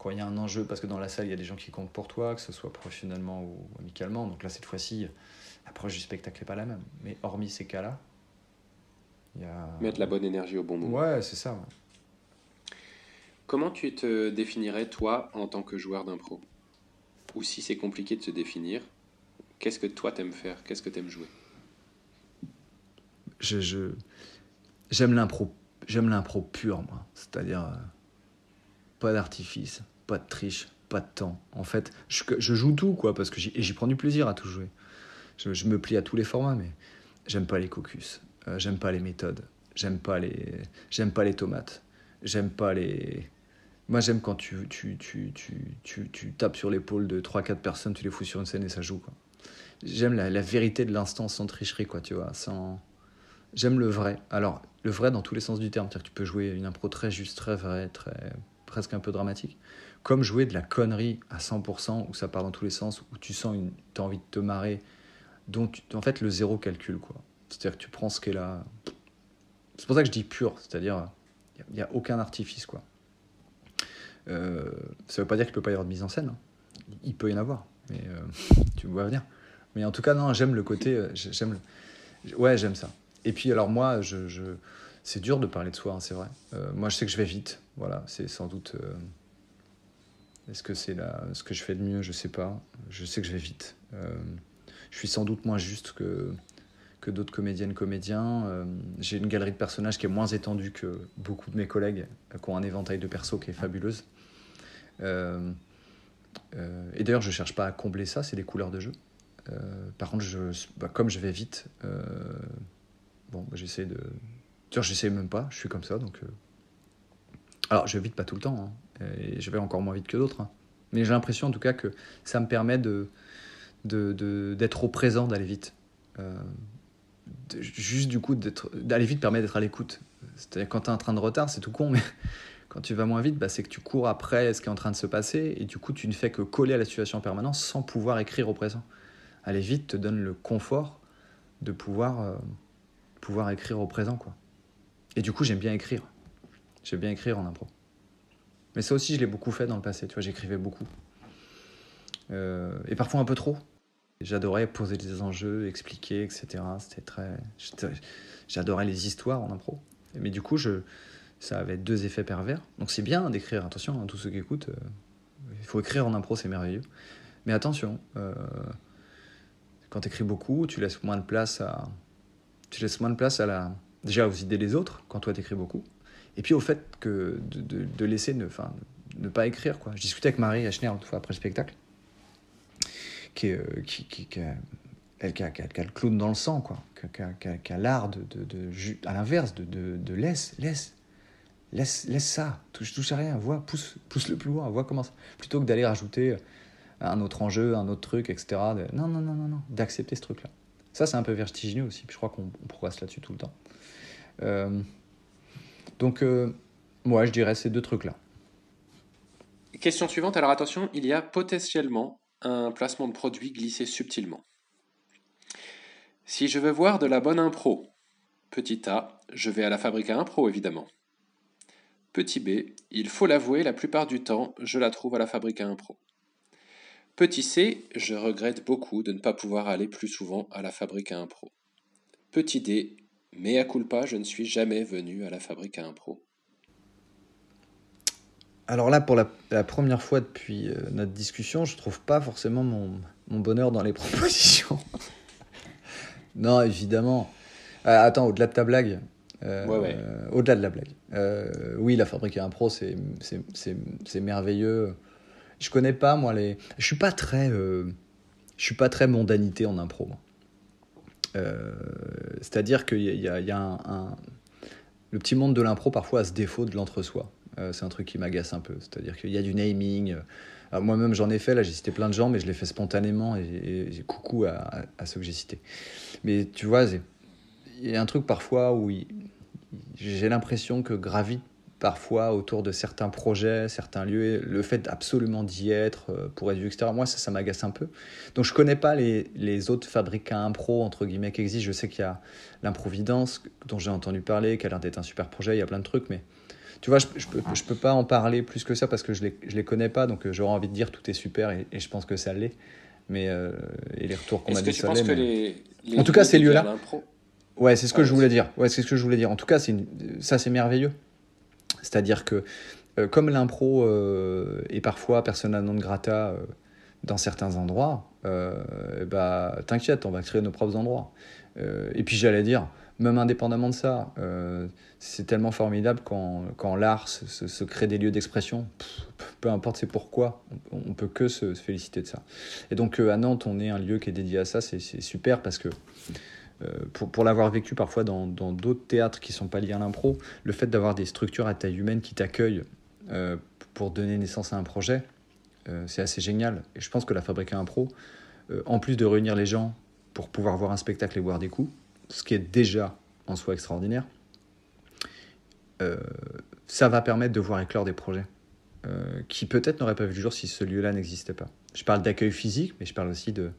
quand il y a un enjeu, parce que dans la salle, il y a des gens qui comptent pour toi, que ce soit professionnellement ou amicalement. Donc là, cette fois-ci, l'approche du spectacle n'est pas la même. Mais hormis ces cas-là, il y a... Mettre la bonne énergie au bon moment. Ouais, c'est ça. Comment tu te définirais, toi, en tant que joueur d'impro? Ou si c'est compliqué de se définir, qu'est-ce que toi t'aimes faire? Qu'est-ce que t'aimes jouer? Je, J'aime l'impro. J'aime l'impro pur, moi. C'est-à-dire... Euh, pas d'artifice, pas de triche, pas de temps. En fait, je, joue tout, quoi, parce que j'y prends du plaisir à tout jouer. Je, me plie à tous les formats, mais j'aime pas les caucus, euh, j'aime pas les méthodes, j'aime pas les, j'aime pas les tomates, j'aime pas les. Moi, j'aime quand tu, tu, tu, tu, tu, tapes sur l'épaule de 3-4 personnes, tu les fous sur une scène et ça joue, quoi. J'aime la, vérité de l'instant sans tricherie, quoi, tu vois, sans J'aime le vrai. Alors, le vrai dans tous les sens du terme. C'est-à-dire que tu peux jouer une impro très juste, très vraie, très, presque un peu dramatique. Comme jouer de la connerie à 100%, où ça part dans tous les sens, où tu sens une... as envie de te marrer. Donc, en fait, le zéro calcul, quoi. C'est-à-dire que tu prends ce qui est là. C'est pour ça que je dis pur. C'est-à-dire, il n'y a, aucun artifice, quoi. Euh, ça veut pas dire qu'il peut pas y avoir de mise en scène. Hein. Il peut y en avoir. Mais euh, tu vois venir. Mais en tout cas, non, j'aime le côté. Euh, j'aime le... Ouais, j'aime ça. Et puis, alors, moi, je, je... c'est dur de parler de soi, hein, c'est vrai. Moi, je sais que je vais vite. Voilà, c'est sans doute. Euh, est-ce que c'est ce que je fais de mieux? Je sais pas. Je sais que je vais vite. je suis sans doute moins juste que, que d'autres comédiennes, comédiens. J'ai une galerie de personnages qui est moins étendue que beaucoup de mes collègues, qui ont un éventail de persos qui est fabuleuse. et d'ailleurs, je cherche pas à combler ça, c'est des couleurs de jeu. par contre, bah, comme je vais vite, Bon, bah, j'essaie de. Tu j'essaie même pas, je suis comme ça, donc. Euh. Alors, je vite pas tout le temps, hein, et je vais encore moins vite que d'autres. Hein. Mais j'ai l'impression, en tout cas, que ça me permet de d'être au présent, d'aller vite. Euh, juste du coup, d'aller vite permet d'être à l'écoute. C'est-à-dire, quand tu es en train de retard, c'est tout con, mais quand tu vas moins vite, bah, c'est que tu cours après ce qui est en train de se passer, et du coup, tu ne fais que coller à la situation en permanence sans pouvoir écrire au présent. Aller vite te donne le confort de pouvoir. Euh, pouvoir écrire au présent, quoi. Et du coup, j'aime bien écrire. J'aime bien écrire en impro. Mais ça aussi, je l'ai beaucoup fait dans le passé, tu vois, j'écrivais beaucoup. Euh, et parfois un peu trop. J'adorais poser des enjeux, expliquer, etc. C'était très. J'adorais les histoires en impro. Mais du coup, je... ça avait deux effets pervers. Donc c'est bien d'écrire, attention, hein, tous ceux qui écoutent, euh, il faut écrire en impro, c'est merveilleux. Mais attention, euh, quand tu écris beaucoup, tu laisses moins de place à, tu laisses moins de place à la, déjà aux idées des autres quand toi t'écris beaucoup, et puis au fait que de, de, laisser ne, enfin, ne pas écrire. Quoi. Je discutais avec Marie Echner une fois après le spectacle, qui, est, euh, qui, qui, a, elle, qui, a, le clown dans le sang, quoi, qui a, l'art de, de, à l'inverse, de, de, de, laisse, laisse, laisse, laisse ça, touche, touche à rien, vois, pousse, pousse le plus loin, vois comment ça, plutôt que d'aller rajouter un autre enjeu, un autre truc, etc. non, non, non, non, non, d'accepter ce truc-là. Ça, c'est un peu vertigineux aussi. Puis je crois qu'on progresse là-dessus tout le temps. Euh, donc, euh, moi, je dirais ces deux trucs-là. Question suivante. Alors attention, il y a potentiellement un placement de produit glissé subtilement. Si je veux voir de la bonne impro, petit a, je vais à la fabrique à impro évidemment. Petit b, il faut l'avouer, la plupart du temps, je la trouve à la fabrique à impro. Petit c, je regrette beaucoup de ne pas pouvoir aller plus souvent à la fabrique à impro. Petit d, mea culpa, je ne suis jamais venu à la fabrique à impro. Alors là, pour la, première fois depuis euh, notre discussion, je trouve pas forcément mon, bonheur dans les propositions. non, évidemment. Euh, attends, au-delà de ta blague, euh, au-delà de la blague. oui, la fabrique à impro, c'est merveilleux je connais pas moi les. Je suis pas très, je suis pas très mondanité en impro. Euh, c'est-à-dire qu'il y a, y a un, le petit monde de l'impro parfois a ce défaut de l'entre-soi. Euh, c'est un truc qui m'agace un peu. C'est-à-dire qu'il y a du naming. Moi-même, j'en ai fait, là, j'ai cité plein de gens, mais je l'ai fait spontanément et, coucou à, à, ceux que j'ai cités. Mais tu vois, il y a un truc parfois où j'ai l'impression que gravite parfois autour de certains projets, certains lieux, le fait absolument d'y être euh, pour être vu, etc. Moi, ça, ça m'agace un peu. Donc, je connais pas les, les autres fabricants impro, entre guillemets, qui existent. Je sais qu'il y a l'improvidence, dont j'ai entendu parler, qui a l'air d'être un super projet, il y a plein de trucs, mais tu vois, je, je, peux, je peux pas en parler plus que ça parce que je les, je les connais pas, donc euh, j'aurais envie de dire tout est super et, je pense que ça l'est. Mais euh, et les retours qu'on m'a dit, ça l'est. en tout cas, ces lieux-là. Ouais, c'est ce que je voulais dire. Ouais, c'est ce que je voulais dire. En tout cas, c'est ça, c'est merveilleux. C'est-à-dire que euh, comme l'impro euh, est parfois persona non grata euh, dans certains endroits, bah, t'inquiète, on va créer nos propres endroits. et puis j'allais dire, même indépendamment de ça, c'est tellement formidable quand, quand l'art se, crée des lieux d'expression, peu importe c'est pourquoi, on, ne peut que se, féliciter de ça. Et donc à Nantes, on est un lieu qui est dédié à ça, c'est super parce que pour, pour l'avoir vécu parfois dans d'autres théâtres qui sont pas liés à l'impro, le fait d'avoir des structures à taille humaine qui t'accueillent euh, pour donner naissance à un projet, euh, c'est assez génial. Et je pense que la Fabrique à Impro, en plus de réunir les gens pour pouvoir voir un spectacle et voir des coups, ce qui est déjà en soi extraordinaire, euh, ça va permettre de voir éclore des projets euh, qui peut-être n'auraient pas vu le jour si ce lieu-là n'existait pas. Je parle d'accueil physique, mais je parle aussi de,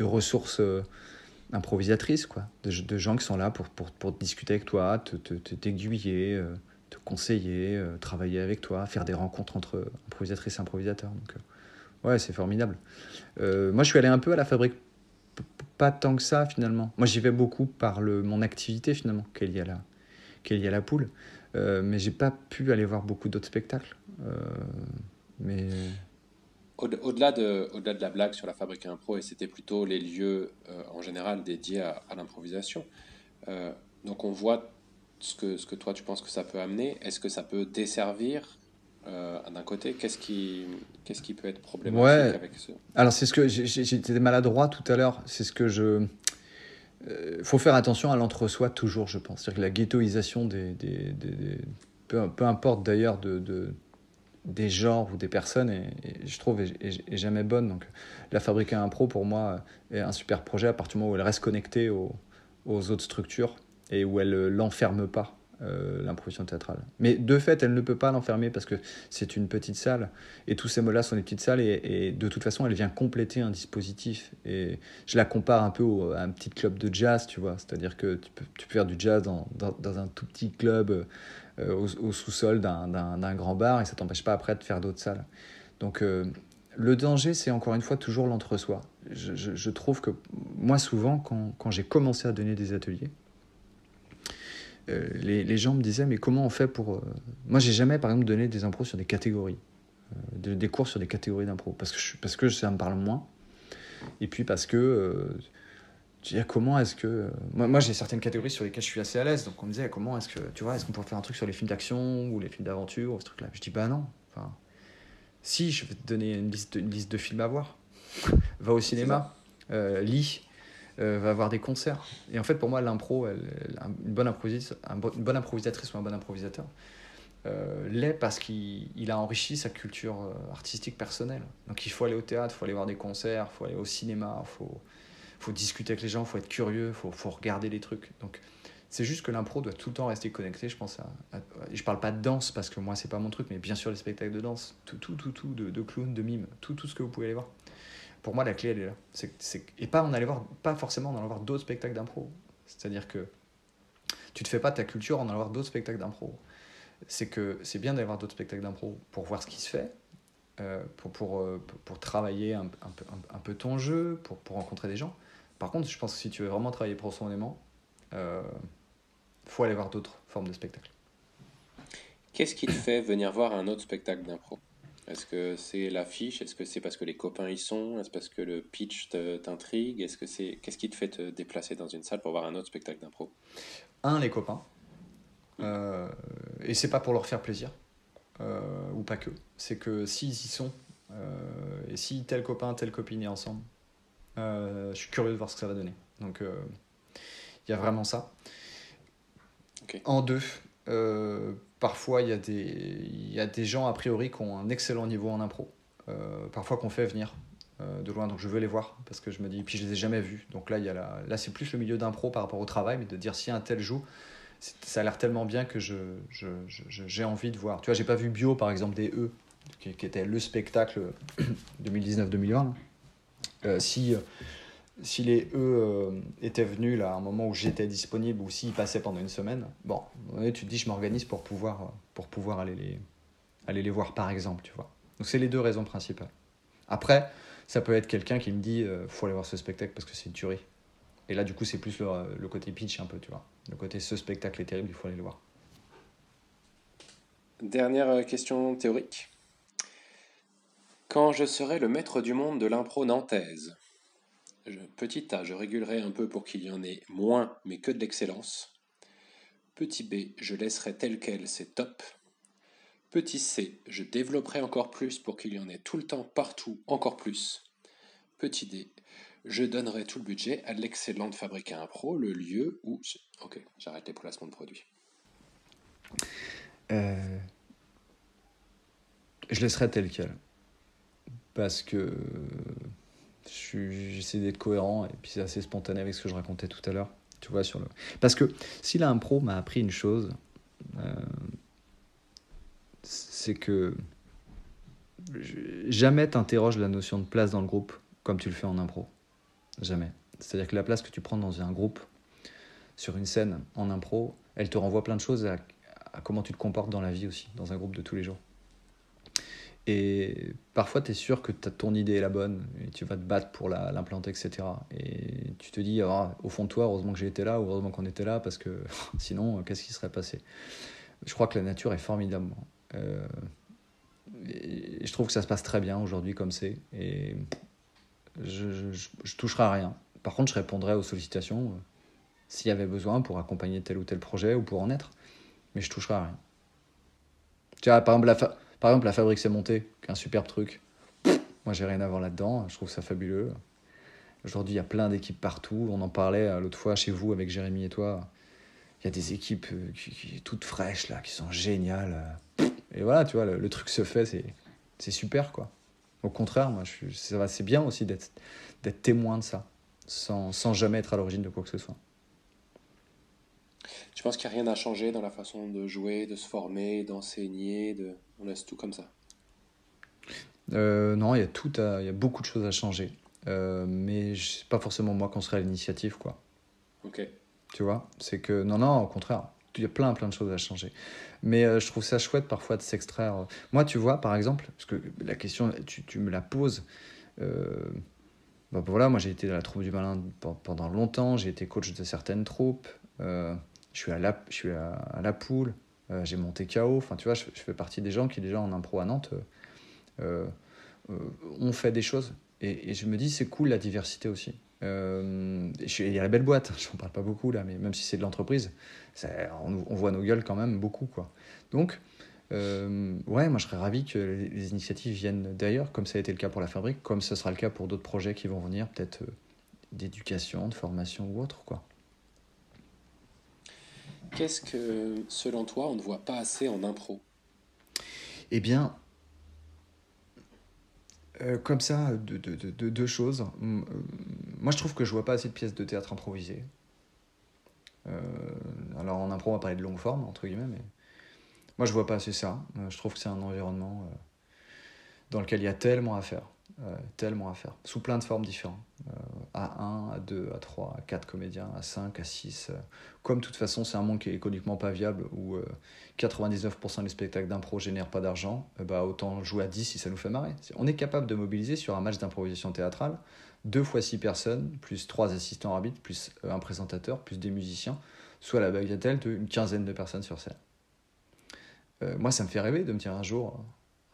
ressources euh, improvisatrices, quoi, de, gens qui sont là pour, pour, pour discuter avec toi, te, te, t'aiguiller, te conseiller, travailler avec toi, faire des rencontres entre improvisatrices et improvisateurs. Donc, ouais, c'est formidable. moi, je suis allé un peu à la fabrique pas tant que ça finalement. Moi j'y vais beaucoup par le, mon activité finalement, qu'elle y a la, qu'elle y a la poule. Euh, mais j'ai pas pu aller voir beaucoup d'autres spectacles. Euh, mais au-delà de, au-delà de la blague sur la fabrique impro, et c'était plutôt les lieux euh, en général dédiés à, à l'improvisation. Euh, donc on voit ce que, ce que toi tu penses que ça peut amener. Est-ce que ça peut desservir euh, d'un côté, qu'est-ce qui, qu'est-ce qui peut être problématique avec ce... Alors, c'est ce que j'étais maladroit tout à l'heure. C'est ce que je. Il euh, faut faire attention à l'entre-soi toujours, je pense. C'est-à-dire que la ghettoisation des. des, des, peu, peu, importe d'ailleurs de, de, des genres ou des personnes, et, je trouve, est, jamais bonne. Donc, la fabriquer un pro, pour moi, est un super projet à partir du moment où elle reste connectée aux, autres structures et où elle ne l'enferme pas euh, l'improvisation théâtrale. Mais de fait, elle ne peut pas l'enfermer parce que c'est une petite salle et tous ces mots-là sont des petites salles et, de toute façon, elle vient compléter un dispositif. Et je la compare un peu à un petit club de jazz, tu vois. C'est-à-dire que tu peux, tu peux, faire du jazz dans, dans, un tout petit club euh, au, sous-sol d'un grand bar et ça t'empêche pas après de faire d'autres salles. Donc, euh, le danger, c'est encore une fois toujours l'entre-soi. Je, je, trouve que moi, souvent, quand, quand j'ai commencé à donner des ateliers, euh, les, gens me disaient, mais comment on fait pour... Euh, moi, j'ai jamais, par exemple, donné des impros sur des catégories, des cours sur des catégories d'impro, parce que, je, parce que ça me parle moins. Et puis parce que... tu dis, comment est-ce que... Moi, moi j'ai certaines catégories sur lesquelles je suis assez à l'aise, donc on me disait, comment est-ce que... Tu vois, est-ce qu'on pourrait faire un truc sur les films d'action ou les films d'aventure, ou ce truc-là? Je dis, bah non. Enfin, si, je vais te donner une liste, une liste de films à voir. Va au cinéma, lis euh, va avoir des concerts. Et en fait, pour moi, l'impro, une, bonne improvisatrice, une bonne improvisatrice ou un bon improvisateur, euh, l'est parce qu'il a enrichi sa culture euh, artistique personnelle. Donc il faut aller au théâtre, il faut aller voir des concerts, il faut aller au cinéma, il faut, faut discuter avec les gens, faut être curieux, faut, faut, regarder les trucs. Donc c'est juste que l'impro doit tout le temps rester connecté, je pense. À, je parle pas de danse parce que moi, c'est pas mon truc, mais bien sûr les spectacles de danse, tout, tout, tout, tout de, de clown, de mime, tout, tout ce que vous pouvez aller voir pour moi, la clé, elle est là. Et pas, en aller voir, pas forcément en allant voir d'autres spectacles d'impro. C'est-à-dire que tu te fais pas ta culture en allant voir d'autres spectacles d'impro. C'est que c'est bien d'aller voir d'autres spectacles d'impro pour voir ce qui se fait, euh, pour, pour, euh, pour, travailler un, un, peu, ton jeu, pour rencontrer des gens. Par contre, je pense que si tu veux vraiment travailler profondément, il euh, faut aller voir d'autres formes de spectacles. Qu'est-ce qui te fait venir voir un autre spectacle d'impro? Est-ce que c'est l'affiche? Est-ce que c'est parce que les copains y sont? Est-ce parce que le pitch t'intrigue? Est-ce que c'est qu'est-ce qui te fait te déplacer dans une salle pour voir un autre spectacle d'impro? Un, les copains. Euh, et c'est pas pour leur faire plaisir euh, ou pas que. C'est que s'ils y sont euh, et si tel copain, telle copine est ensemble, je suis curieux de voir ce que ça va donner. Donc il y a vraiment ça. En deux parfois il y, a des, y a des gens a priori qui ont un excellent niveau en impro, euh, parfois qu'on fait venir euh, de loin, donc je veux les voir parce que je me dis, puis je les ai jamais vus, donc là, il y a la, là c'est plus le milieu d'impro par rapport au travail, mais de dire si un tel joue, ça a l'air tellement bien que je, je, j'ai envie de voir. Tu vois, j'ai pas vu Bio par exemple des E, qui, qui était le spectacle 2019-2020. Euh, si si les E euh, étaient venus là, à un moment où j'étais disponible ou s'ils passaient pendant une semaine, bon, tu te dis, je m'organise pour pouvoir, pour pouvoir aller, les, aller les voir, par exemple, tu vois. Donc, c'est les deux raisons principales. Après, ça peut être quelqu'un qui me dit, euh, faut aller voir ce spectacle parce que c'est une tuerie. Et là, du coup, c'est plus le, le, côté pitch un peu, tu vois. Le côté, ce spectacle est terrible, il faut aller le voir. Dernière euh, question théorique. Quand je serai le maître du monde de l'impro nantaise, petit a, je régulerai un peu pour qu'il y en ait moins, mais que de l'excellence. Petit b, je laisserai tel quel, c'est top. Petit c, je développerai encore plus pour qu'il y en ait tout le temps, partout, encore plus. Petit d, je donnerai tout le budget à l'excellente fabrique à pro, le lieu où... Ok, j'arrête les placements de produits. Euh, je laisserai tel quel. Parce que J'essaie d'être cohérent et puis c'est assez spontané avec ce que je racontais tout à l'heure. Tu vois, sur le... Parce que si l'impro m'a appris une chose, euh, c'est que jamais t'interroges la notion de place dans le groupe comme tu le fais en impro. Jamais. C'est-à-dire que la place que tu prends dans un groupe, sur une scène, en impro, elle te renvoie plein de choses à, comment tu te comportes dans la vie aussi, dans un groupe de tous les jours. Et parfois, tu es sûr que ton idée est la bonne, et tu vas te battre pour l'implanter, etc. Et tu te dis, ah, au fond de toi, heureusement que j'ai été là, heureusement qu'on était là, parce que sinon, qu'est-ce qui serait passé? Je crois que la nature est formidable. Euh, et je trouve que ça se passe très bien aujourd'hui comme c'est. Et je, je, toucherai à rien. Par contre, je répondrai aux sollicitations euh, s'il y avait besoin pour accompagner tel ou tel projet ou pour en être. Mais je toucherai à rien. Tu vois, par exemple, la, par exemple, la fabrique s'est montée, qui un superbe truc. Moi, j'ai rien à voir là-dedans. Je trouve ça fabuleux. Aujourd'hui, il y a plein d'équipes partout. On en parlait euh, l'autre fois chez vous avec Jérémy et toi. Il y a des équipes euh, qui, toutes fraîches, là, qui sont géniales. Et voilà, tu vois, le, truc se fait, c'est super, quoi. Au contraire, moi, c'est bien aussi d'être témoin de ça, sans jamais être à l'origine de quoi que ce soit. Tu penses qu'il n'y a rien à changer dans la façon de jouer, de se former, d'enseigner de... On laisse tout comme ça? Euh, Non, il y, a tout il y a beaucoup de choses à changer. Euh, mais c'est pas forcément moi qu'on serait à l'initiative, quoi. Ok. Tu vois? C'est que, non, non, au contraire, il y a plein, plein de choses à changer. Mais euh, je trouve ça chouette parfois de s'extraire. Moi, tu vois, par exemple, parce que la question, tu, tu me la poses. Euh, bah, voilà, moi j'ai été dans la troupe du malin pendant longtemps, j'ai été coach de certaines troupes, euh, je suis à la, je suis à, la poule, j'ai monté KO, enfin tu vois, je, fais partie des gens qui déjà en impro à Nantes ont fait des choses. Et, je me dis, c'est cool la diversité aussi. Euh, il y a la belle boîte, je n'en parle pas beaucoup là, mais même si c'est de l'entreprise, on, voit nos gueules quand même beaucoup. Quoi. Donc, euh, ouais, moi je serais ravi que les, initiatives viennent d'ailleurs, comme ça a été le cas pour la fabrique, comme ce sera le cas pour d'autres projets qui vont venir, peut-être euh, d'éducation, de formation ou autre. quoi. Qu'est-ce que, selon toi, on ne voit pas assez en impro? Eh bien, euh, comme ça, deux de, de, choses. Euh, moi, je trouve que je vois pas assez de pièces de théâtre improvisées. Euh, alors, en impro, on va parler de longue forme, entre guillemets, mais moi, je vois pas assez ça. je trouve que c'est un environnement dans lequel il y a tellement à faire. Euh, tellement à faire, sous plein de formes différentes. Euh, à 1, à 2, à 3, à 4 comédiens, à 5, à 6. Euh. Comme de toute façon, c'est un monde qui est économiquement pas viable, où 99% des spectacles d'impro génèrent pas d'argent, bah, autant jouer à 10 si ça nous fait marrer. On est capable de mobiliser sur un match d'improvisation théâtrale 2 fois 6 personnes, plus 3 assistants arbitres, plus un présentateur, plus des musiciens, soit la bagatelle d'une quinzaine de personnes sur scène. moi, ça me fait rêver de me dire un jour,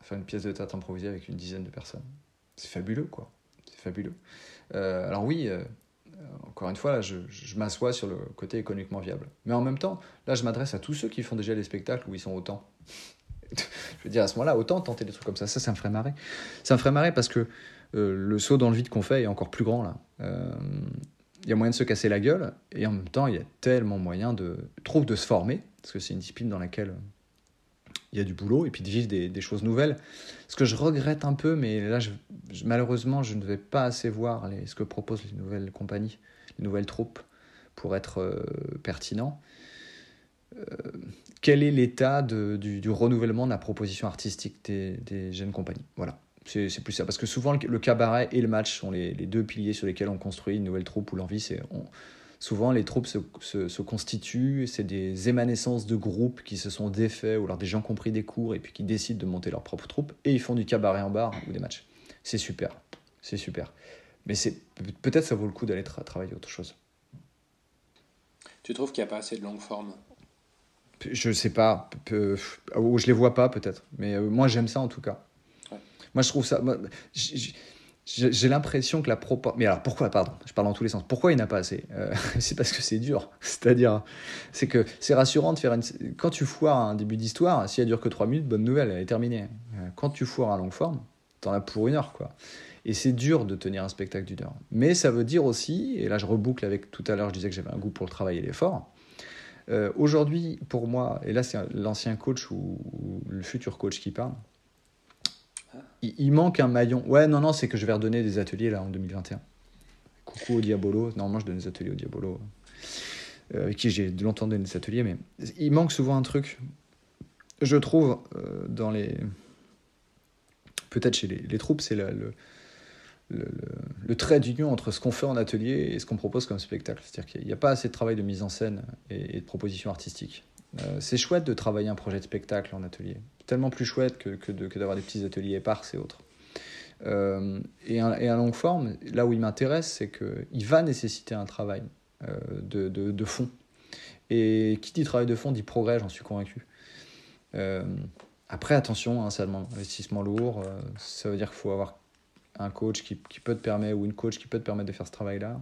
faire une pièce de théâtre improvisée avec une dizaine de personnes c'est fabuleux, quoi. C'est fabuleux. Euh, alors oui, euh, encore une fois, là, je, m'assois sur le côté économiquement viable. Mais en même temps, là, je m'adresse à tous ceux qui font déjà des spectacles où ils sont autant. je veux dire, à ce moment-là, autant tenter des trucs comme ça. Ça, ça me ferait marrer. Ça me ferait marrer parce que euh, le saut dans le vide qu'on fait est encore plus grand, là. Il y a moyen de se casser la gueule, et en même temps, il y a tellement moyen de, trouve, de se former, parce que c'est une discipline dans laquelle il y a du boulot et puis de vivre des, choses nouvelles. Ce que je regrette un peu, mais là, malheureusement, je ne vais pas assez voir ce que proposent les nouvelles compagnies, les nouvelles troupes pour être euh, pertinent. Euh, quel est l'état du, renouvellement de la proposition artistique des, jeunes compagnies? Voilà, c'est plus ça. Parce que souvent, le, cabaret et le match sont les, deux piliers sur lesquels on construit une nouvelle troupe où l'envie, c'est souvent les troupes se, constituent, c'est des émanescences de groupes qui se sont défaits ou alors des gens qui ont pris des cours et puis qui décident de monter leur propre troupe et ils font du cabaret en bar ou des matchs. C'est super, c'est super. Mais c'est peut-être ça vaut le coup d'aller travailler autre chose. Tu trouves qu'il n'y a pas assez de longue forme? Je sais pas, ou je les vois pas peut-être, mais euh, moi j'aime ça en tout cas. Moi je trouve ça j'ai l'impression que la proportion. Mais alors pourquoi, pardon, je parle dans tous les sens. Pourquoi il n'y en a pas assez euh, C'est parce que c'est dur. C'est-à-dire, c'est que c'est rassurant de faire une. Quand tu foires un début d'histoire, si elle dure que 3 minutes, bonne nouvelle, elle est terminée. Euh, quand tu foires à longue forme, t'en as pour une heure, quoi. Et c'est dur de tenir un spectacle d'une heure. Mais ça veut dire aussi, et là je reboucle avec tout à l'heure, je disais que j'avais un goût pour le travail et l'effort. Euh, aujourd'hui, pour moi, et là c'est l'ancien coach ou le futur coach qui parle, il, manque un maillon. Ouais, non, non, c'est que je vais redonner des ateliers là en 2021. Coucou au Diabolo. Normalement, je donne des ateliers au Diabolo. euh, avec qui j'ai longtemps donné des ateliers, mais il manque souvent un truc, je trouve, euh, dans les. Peut-être chez les, troupes, c'est le, le trait d'union entre ce qu'on fait en atelier et ce qu'on propose comme spectacle. C'est-à-dire qu'il n'y a pas assez de travail de mise en scène et, et de proposition artistique. Euh, c'est chouette de travailler un projet de spectacle en atelier. Tellement plus chouette que, que, d'avoir des petits ateliers épars et autres. Euh, et, un, et long forme, là où il m'intéresse, c'est qu'il va nécessiter un travail euh, de, de, fond. Et qui dit travail de fond dit progrès, j'en suis convaincu. Après, attention, hein, ça demande un investissement lourd. Ça veut dire qu'il faut avoir un coach qui, qui, peut te permettre, ou une coach qui peut te permettre de faire ce travail-là.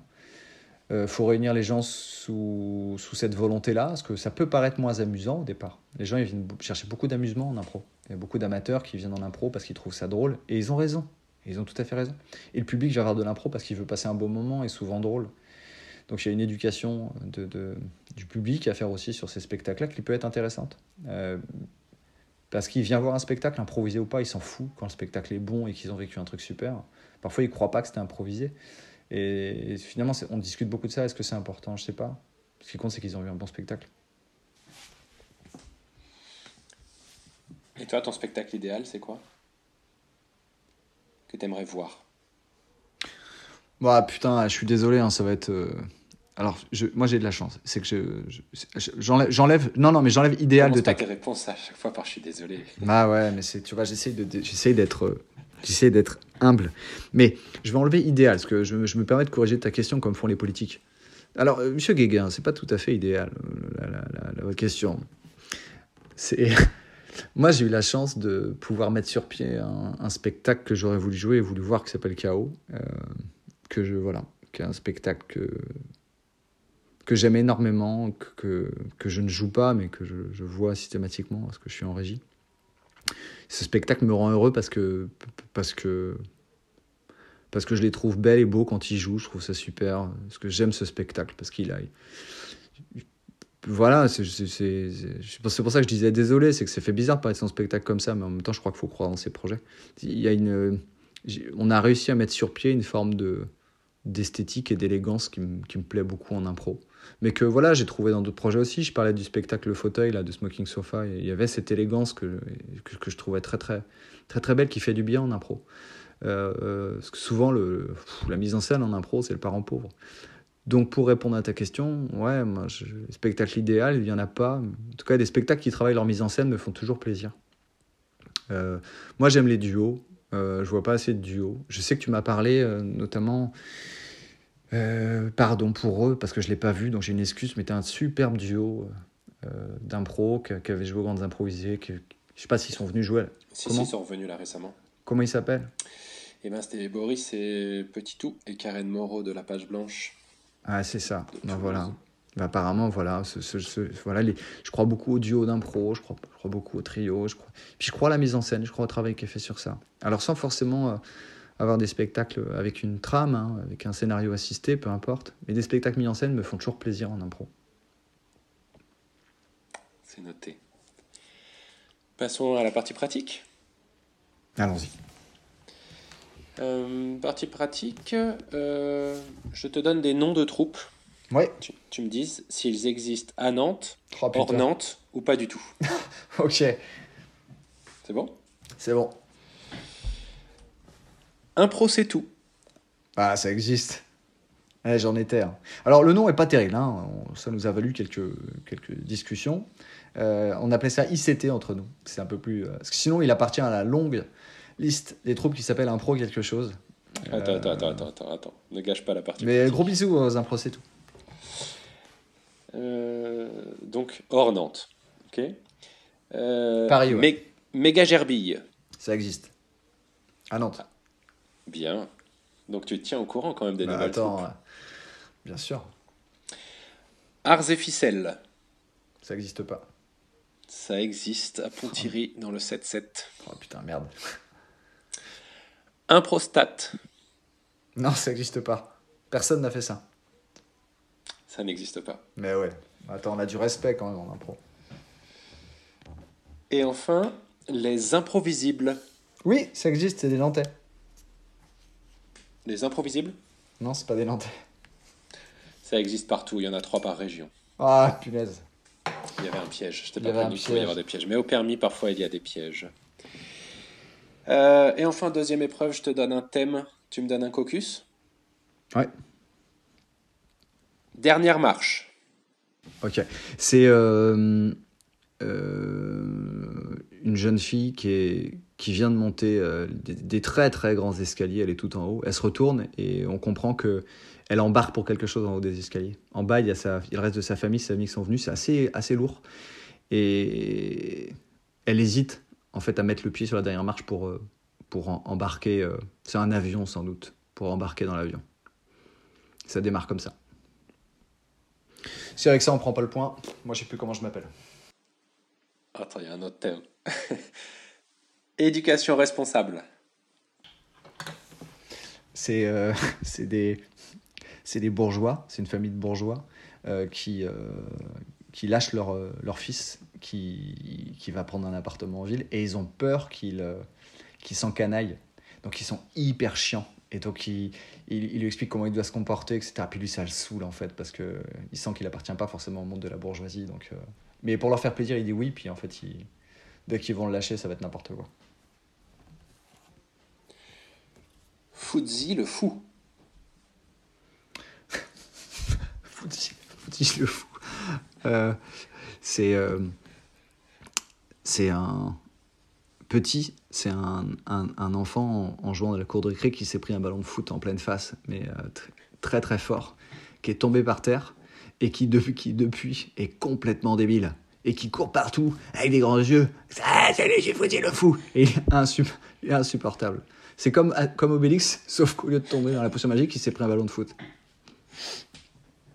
Euh, faut réunir les gens sous, sous cette volonté-là, parce que ça peut paraître moins amusant au départ. Les gens ils viennent chercher beaucoup d'amusement en impro. Il y a beaucoup d'amateurs qui viennent en impro parce qu'ils trouvent ça drôle, et ils ont raison. Ils ont tout à fait raison. Et le public va voir de l'impro parce qu'il veut passer un beau moment et souvent drôle. Donc il y a une éducation de, de, du public à faire aussi sur ces spectacles-là qui peut être intéressante. Euh, parce qu'il vient voir un spectacle, improvisé ou pas, il s'en fout quand le spectacle est bon et qu'ils ont vécu un truc super. Parfois, il ne croit pas que c'était improvisé. Et, et finalement, on discute beaucoup de ça. Est-ce que c'est important? Je ne sais pas. Ce qui compte, c'est qu'ils ont vu un bon spectacle. Et toi, ton spectacle idéal, c'est quoi? Que tu aimerais voir? Bah putain, je suis désolé, hein, ça va être. Euh... Alors, je, moi j'ai de la chance. C'est que je, j'enlève, j'enlève, non, non, mais j'enlève idéal de ta. tes réponses à chaque fois par je suis désolé? Ah ouais, mais c'est, tu vois, j'essaye de, j'essaye d'être, j'essaye d'être humble. Mais je vais enlever idéal, parce que je, me permets de corriger ta question comme font les politiques. Alors, euh, Monsieur Guéguin, c'est pas tout à fait idéal la, la, votre question. Moi j'ai eu la chance de pouvoir mettre sur pied un, spectacle que j'aurais voulu jouer et voulu voir qui s'appelle Chaos, euh, que je voilà, qui est un spectacle que que j'aime énormément, que, que, je ne joue pas, mais que je, vois systématiquement parce que je suis en régie. Ce spectacle me rend heureux parce que, parce que, parce que je les trouve belles et beaux quand ils jouent. Je trouve ça super. Parce que j'aime ce spectacle, parce qu'il a. Voilà, c'est pour ça que je disais désolé, c'est que c'est fait bizarre de parler de son spectacle comme ça, mais en même temps, je crois qu'il faut croire dans ses projets. Il y a une, on a réussi à mettre sur pied une forme de d'esthétique et d'élégance qui, qui, me plaît beaucoup en impro mais que voilà, j'ai trouvé dans d'autres projets aussi. Je parlais du spectacle Le Fauteuil, là, de Smoking Sofa, il y avait cette élégance que, que, je trouvais très, très, très, très belle, qui fait du bien en impro. Euh, euh, parce que souvent, le, la mise en scène en impro, c'est le parent pauvre. Donc, pour répondre à ta question, ouais, moi, le spectacle idéal, il n'y en a pas. En tout cas, des spectacles qui travaillent leur mise en scène me font toujours plaisir. Euh, moi, j'aime les duos. Je vois pas assez de duos. Je sais que tu m'as parlé, notamment euh, pardon pour eux, parce que je ne l'ai pas vu, donc j'ai une excuse, mais c'était un superbe duo euh, d'impro qui, qui, avait joué aux grandes improvisées. Qui, je ne sais pas s'ils sont venus jouer. Si, Comment si, ils sont revenus là récemment. Comment ils s'appellent? Eh ben, c'était Boris et Petit Tout et Karen Moreau de La Page Blanche. Ah, c'est ça. Ben, voilà. Ben, apparemment, voilà, ce, ce, ce, voilà les, je crois beaucoup au duo d'impro, je crois, je crois beaucoup au trio, je crois, puis je crois à la mise en scène, je crois au travail qui est fait sur ça. Alors sans forcément euh, avoir des spectacles avec une trame, hein, avec un scénario assisté, peu importe. Mais des spectacles mis en scène me font toujours plaisir en impro. C'est noté. Passons à la partie pratique. Allons-y. Euh, partie pratique, euh, je te donne des noms de troupes. Ouais. Tu, tu me dis s'ils existent à Nantes, oh, hors Nantes ou pas du tout. ok. C'est bon? C'est bon. Impro, c'est tout. Ah, ça existe. Eh, J'en étais. Hein. Alors, le nom est pas terrible. Hein. Ça nous a valu quelques, quelques discussions. Euh, on appelait ça ICT entre nous. C'est un peu plus. Euh... Parce que sinon, il appartient à la longue liste des troupes qui s'appelle Impro quelque chose. Attends, euh... attends, attends, attends, attends, attends. Ne gâche pas la partie. Mais gros bisous aux Impro, c'est tout. Euh, donc, hors Nantes. Ok. Euh, Paris, ouais. Mé Méga Gerbille. Ça existe. À Nantes. Ah. Bien. Donc tu te tiens au courant quand même des bah, nouvelles Attends, bien sûr. Arts et ficelles. Ça n'existe pas. Ça existe à Pontivy oh. dans le 7-7. Oh putain, merde. Improstate. Non, ça n'existe pas. Personne n'a fait ça. Ça n'existe pas. Mais ouais. Attends, on a du respect quand même en impro. Et enfin, les improvisibles. Oui, ça existe, c'est des Nantais. Les improvisibles Non, c'est pas des Nantais. Ça existe partout, il y en a trois par région. Ah, punaise. Il y avait un piège. Je t'ai pas prévenu qu'il y avoir des pièges. Mais au permis, parfois, il y a des pièges. Euh, et enfin, deuxième épreuve, je te donne un thème. Tu me donnes un caucus Ouais. Dernière marche. Ok. C'est euh, euh, une jeune fille qui, est, qui vient de monter euh, des, des très très grands escaliers. Elle est tout en haut. Elle se retourne et on comprend que elle embarque pour quelque chose en haut des escaliers. En bas, il y a, sa, il reste de sa famille, ses amis qui sont venus. C'est assez, assez lourd. Et elle hésite en fait à mettre le pied sur la dernière marche pour, euh, pour en- embarquer. euh, c'est un avion sans doute, pour embarquer dans l'avion. Ça démarre comme ça. Si avec ça on prend pas le point, moi je sais plus comment je m'appelle. Attends, il y a un autre thème. Éducation responsable. C'est euh, des, des bourgeois, c'est une famille de bourgeois euh, qui, euh, qui lâchent leur, euh, leur fils qui, qui va prendre un appartement en ville et ils ont peur qu'il qu'il s'encanaille. Donc ils sont hyper chiants. Et donc il, il, lui explique comment il doit se comporter, etc. Puis lui ça le saoule en fait parce que il sent qu'il appartient pas forcément au monde de la bourgeoisie. Donc, Mais pour leur faire plaisir, il dit oui. Puis en fait, dès qu'ils vont le lâcher, ça va être n'importe quoi. Footsy le fou. Foutis le fou. Euh, c'est euh, c'est un petit, c'est un, enfant en, jouant à la cour de récré qui s'est pris un ballon de foot en pleine face, mais euh, tr- très très fort, qui est tombé par terre et qui depuis, est complètement débile et qui court partout avec des grands yeux. Ah, salut, j'ai le fou. Et il est insupportable. C'est comme, comme Obélix, sauf qu'au lieu de tomber dans la potion magique, il s'est pris un ballon de foot.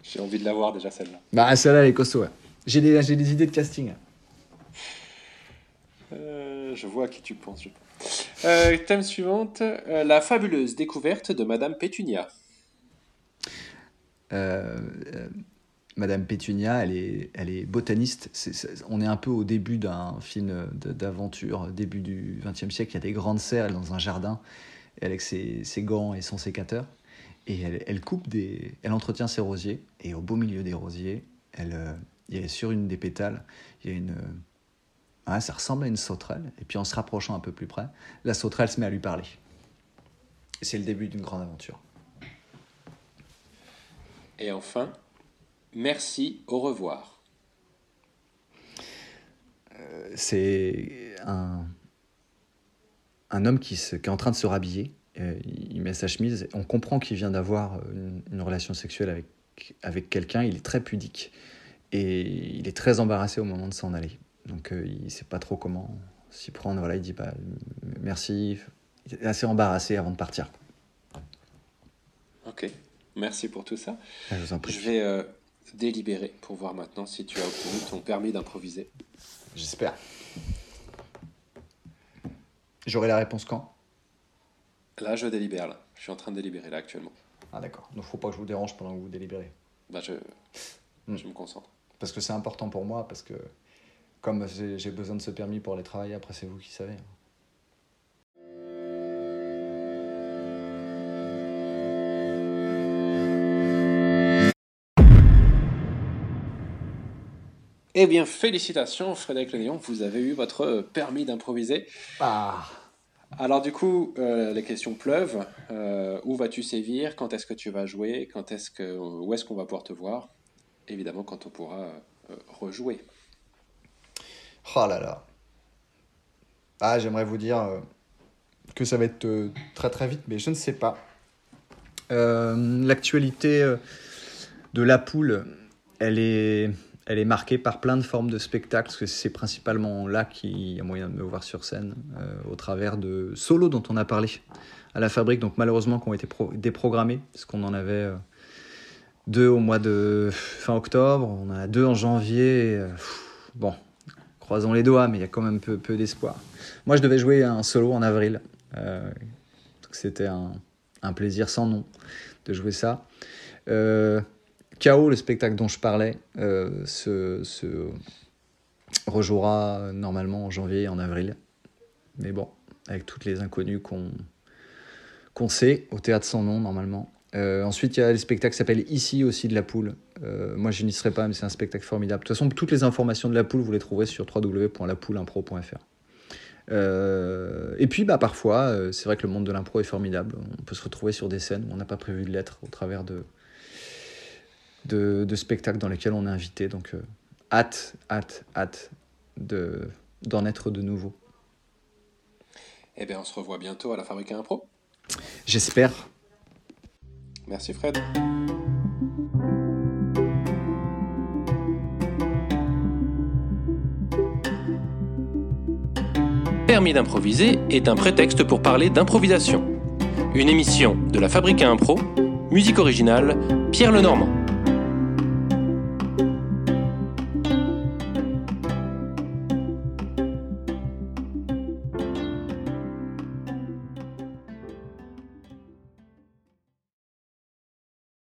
J'ai envie de l'avoir déjà celle-là. Bah, celle-là, elle est costaud, ouais. J'ai des, j'ai des idées de casting. Euh, je vois à qui tu penses. je pense. Euh, thème suivante. euh, la fabuleuse découverte de Madame Pétunia. Madame Pétunia, elle est, elle est botaniste. On est un peu au début d'un film d'aventure, début du XXe siècle. Il y a des grandes serres, dans un jardin, avec ses, ses gants et son sécateur. Et elle, coupe des. Elle entretient ses rosiers. Et au beau milieu des rosiers, elle, il y a sur une des pétales, il y a une. euh, ça ressemble à une sauterelle. Et puis en se rapprochant un peu plus près, la sauterelle se met à lui parler. C'est le début d'une grande aventure. Et enfin, merci, au revoir. c'est un, un homme qui, se- qui est en train de se rhabiller. Euh, il met sa chemise. On comprend qu'il vient d'avoir une, une relation sexuelle avec, avec quelqu'un. Il est très pudique. Et il est très embarrassé au moment de s'en aller. Donc euh, il ne sait pas trop comment s'y prendre. Voilà, il dit bah, merci. Il est assez embarrassé avant de partir. Ok, merci pour tout ça. Ah, Je vous en prie. Je vais euh, délibérer pour voir maintenant si tu as obtenu ton permis d'improviser. J'espère. J'aurai la réponse quand? Là, je délibère, là. Je suis en train de délibérer, là, actuellement. Ah d'accord. Donc faut pas que je vous dérange pendant que vous délibérez. Bah, je, Hmm. je me concentre. Parce que c'est important pour moi, parce que comme j'ai j'ai besoin de ce permis pour aller travailler, après c'est vous qui savez. Eh bien, félicitations, Frédéric Léon, vous avez eu votre permis d'improviser. Ah Alors du coup, euh, les questions pleuvent. Euh, où vas-tu sévir? Quand est-ce que tu vas jouer? Quand est-ce que, Où est-ce qu'on va pouvoir te voir? Évidemment, quand on pourra euh, rejouer. Oh là là Ah, j'aimerais vous dire que ça va être très très vite, mais je ne sais pas. L'actualité de la poule, elle est, elle est marquée par plein de formes de spectacles, parce que c'est principalement là qu'il y a moyen de me voir sur scène, euh, au travers de solos dont on a parlé à la fabrique, donc malheureusement qui ont été pro- déprogrammés, parce qu'on en avait euh, deux au mois de fin octobre, on en a deux en janvier. euh, bon, croisons les doigts, mais il y a quand même peu, d'espoir. Moi, je devais jouer un solo en avril. C'était un, plaisir sans nom de jouer ça. Chaos, le spectacle dont je parlais, euh, se, rejouera normalement en janvier et en avril. Mais bon, avec toutes les inconnues qu'on sait, au théâtre sans nom normalement. Euh, ensuite, il y a le spectacle qui s'appelle Ici aussi de la poule, Euh, moi, je n'y serai pas, mais c'est un spectacle formidable. De toute façon, toutes les informations de la poule, vous les trouverez sur www.lapouleimpro.fr. Euh, et puis, bah, parfois, euh, c'est vrai que le monde de l'impro est formidable. On peut se retrouver sur des scènes où on n'a pas prévu de l'être au travers de, de, spectacles dans lesquels on est invité. Donc, hâte, hâte, hâte d'en être de nouveau. Eh bien, on se revoit bientôt à la Fabrique à Impro. J'espère. Merci Fred. Permis d'improviser est un prétexte pour parler d'improvisation. Une émission de la Fabrique à Impro, musique originale, Pierre Lenormand.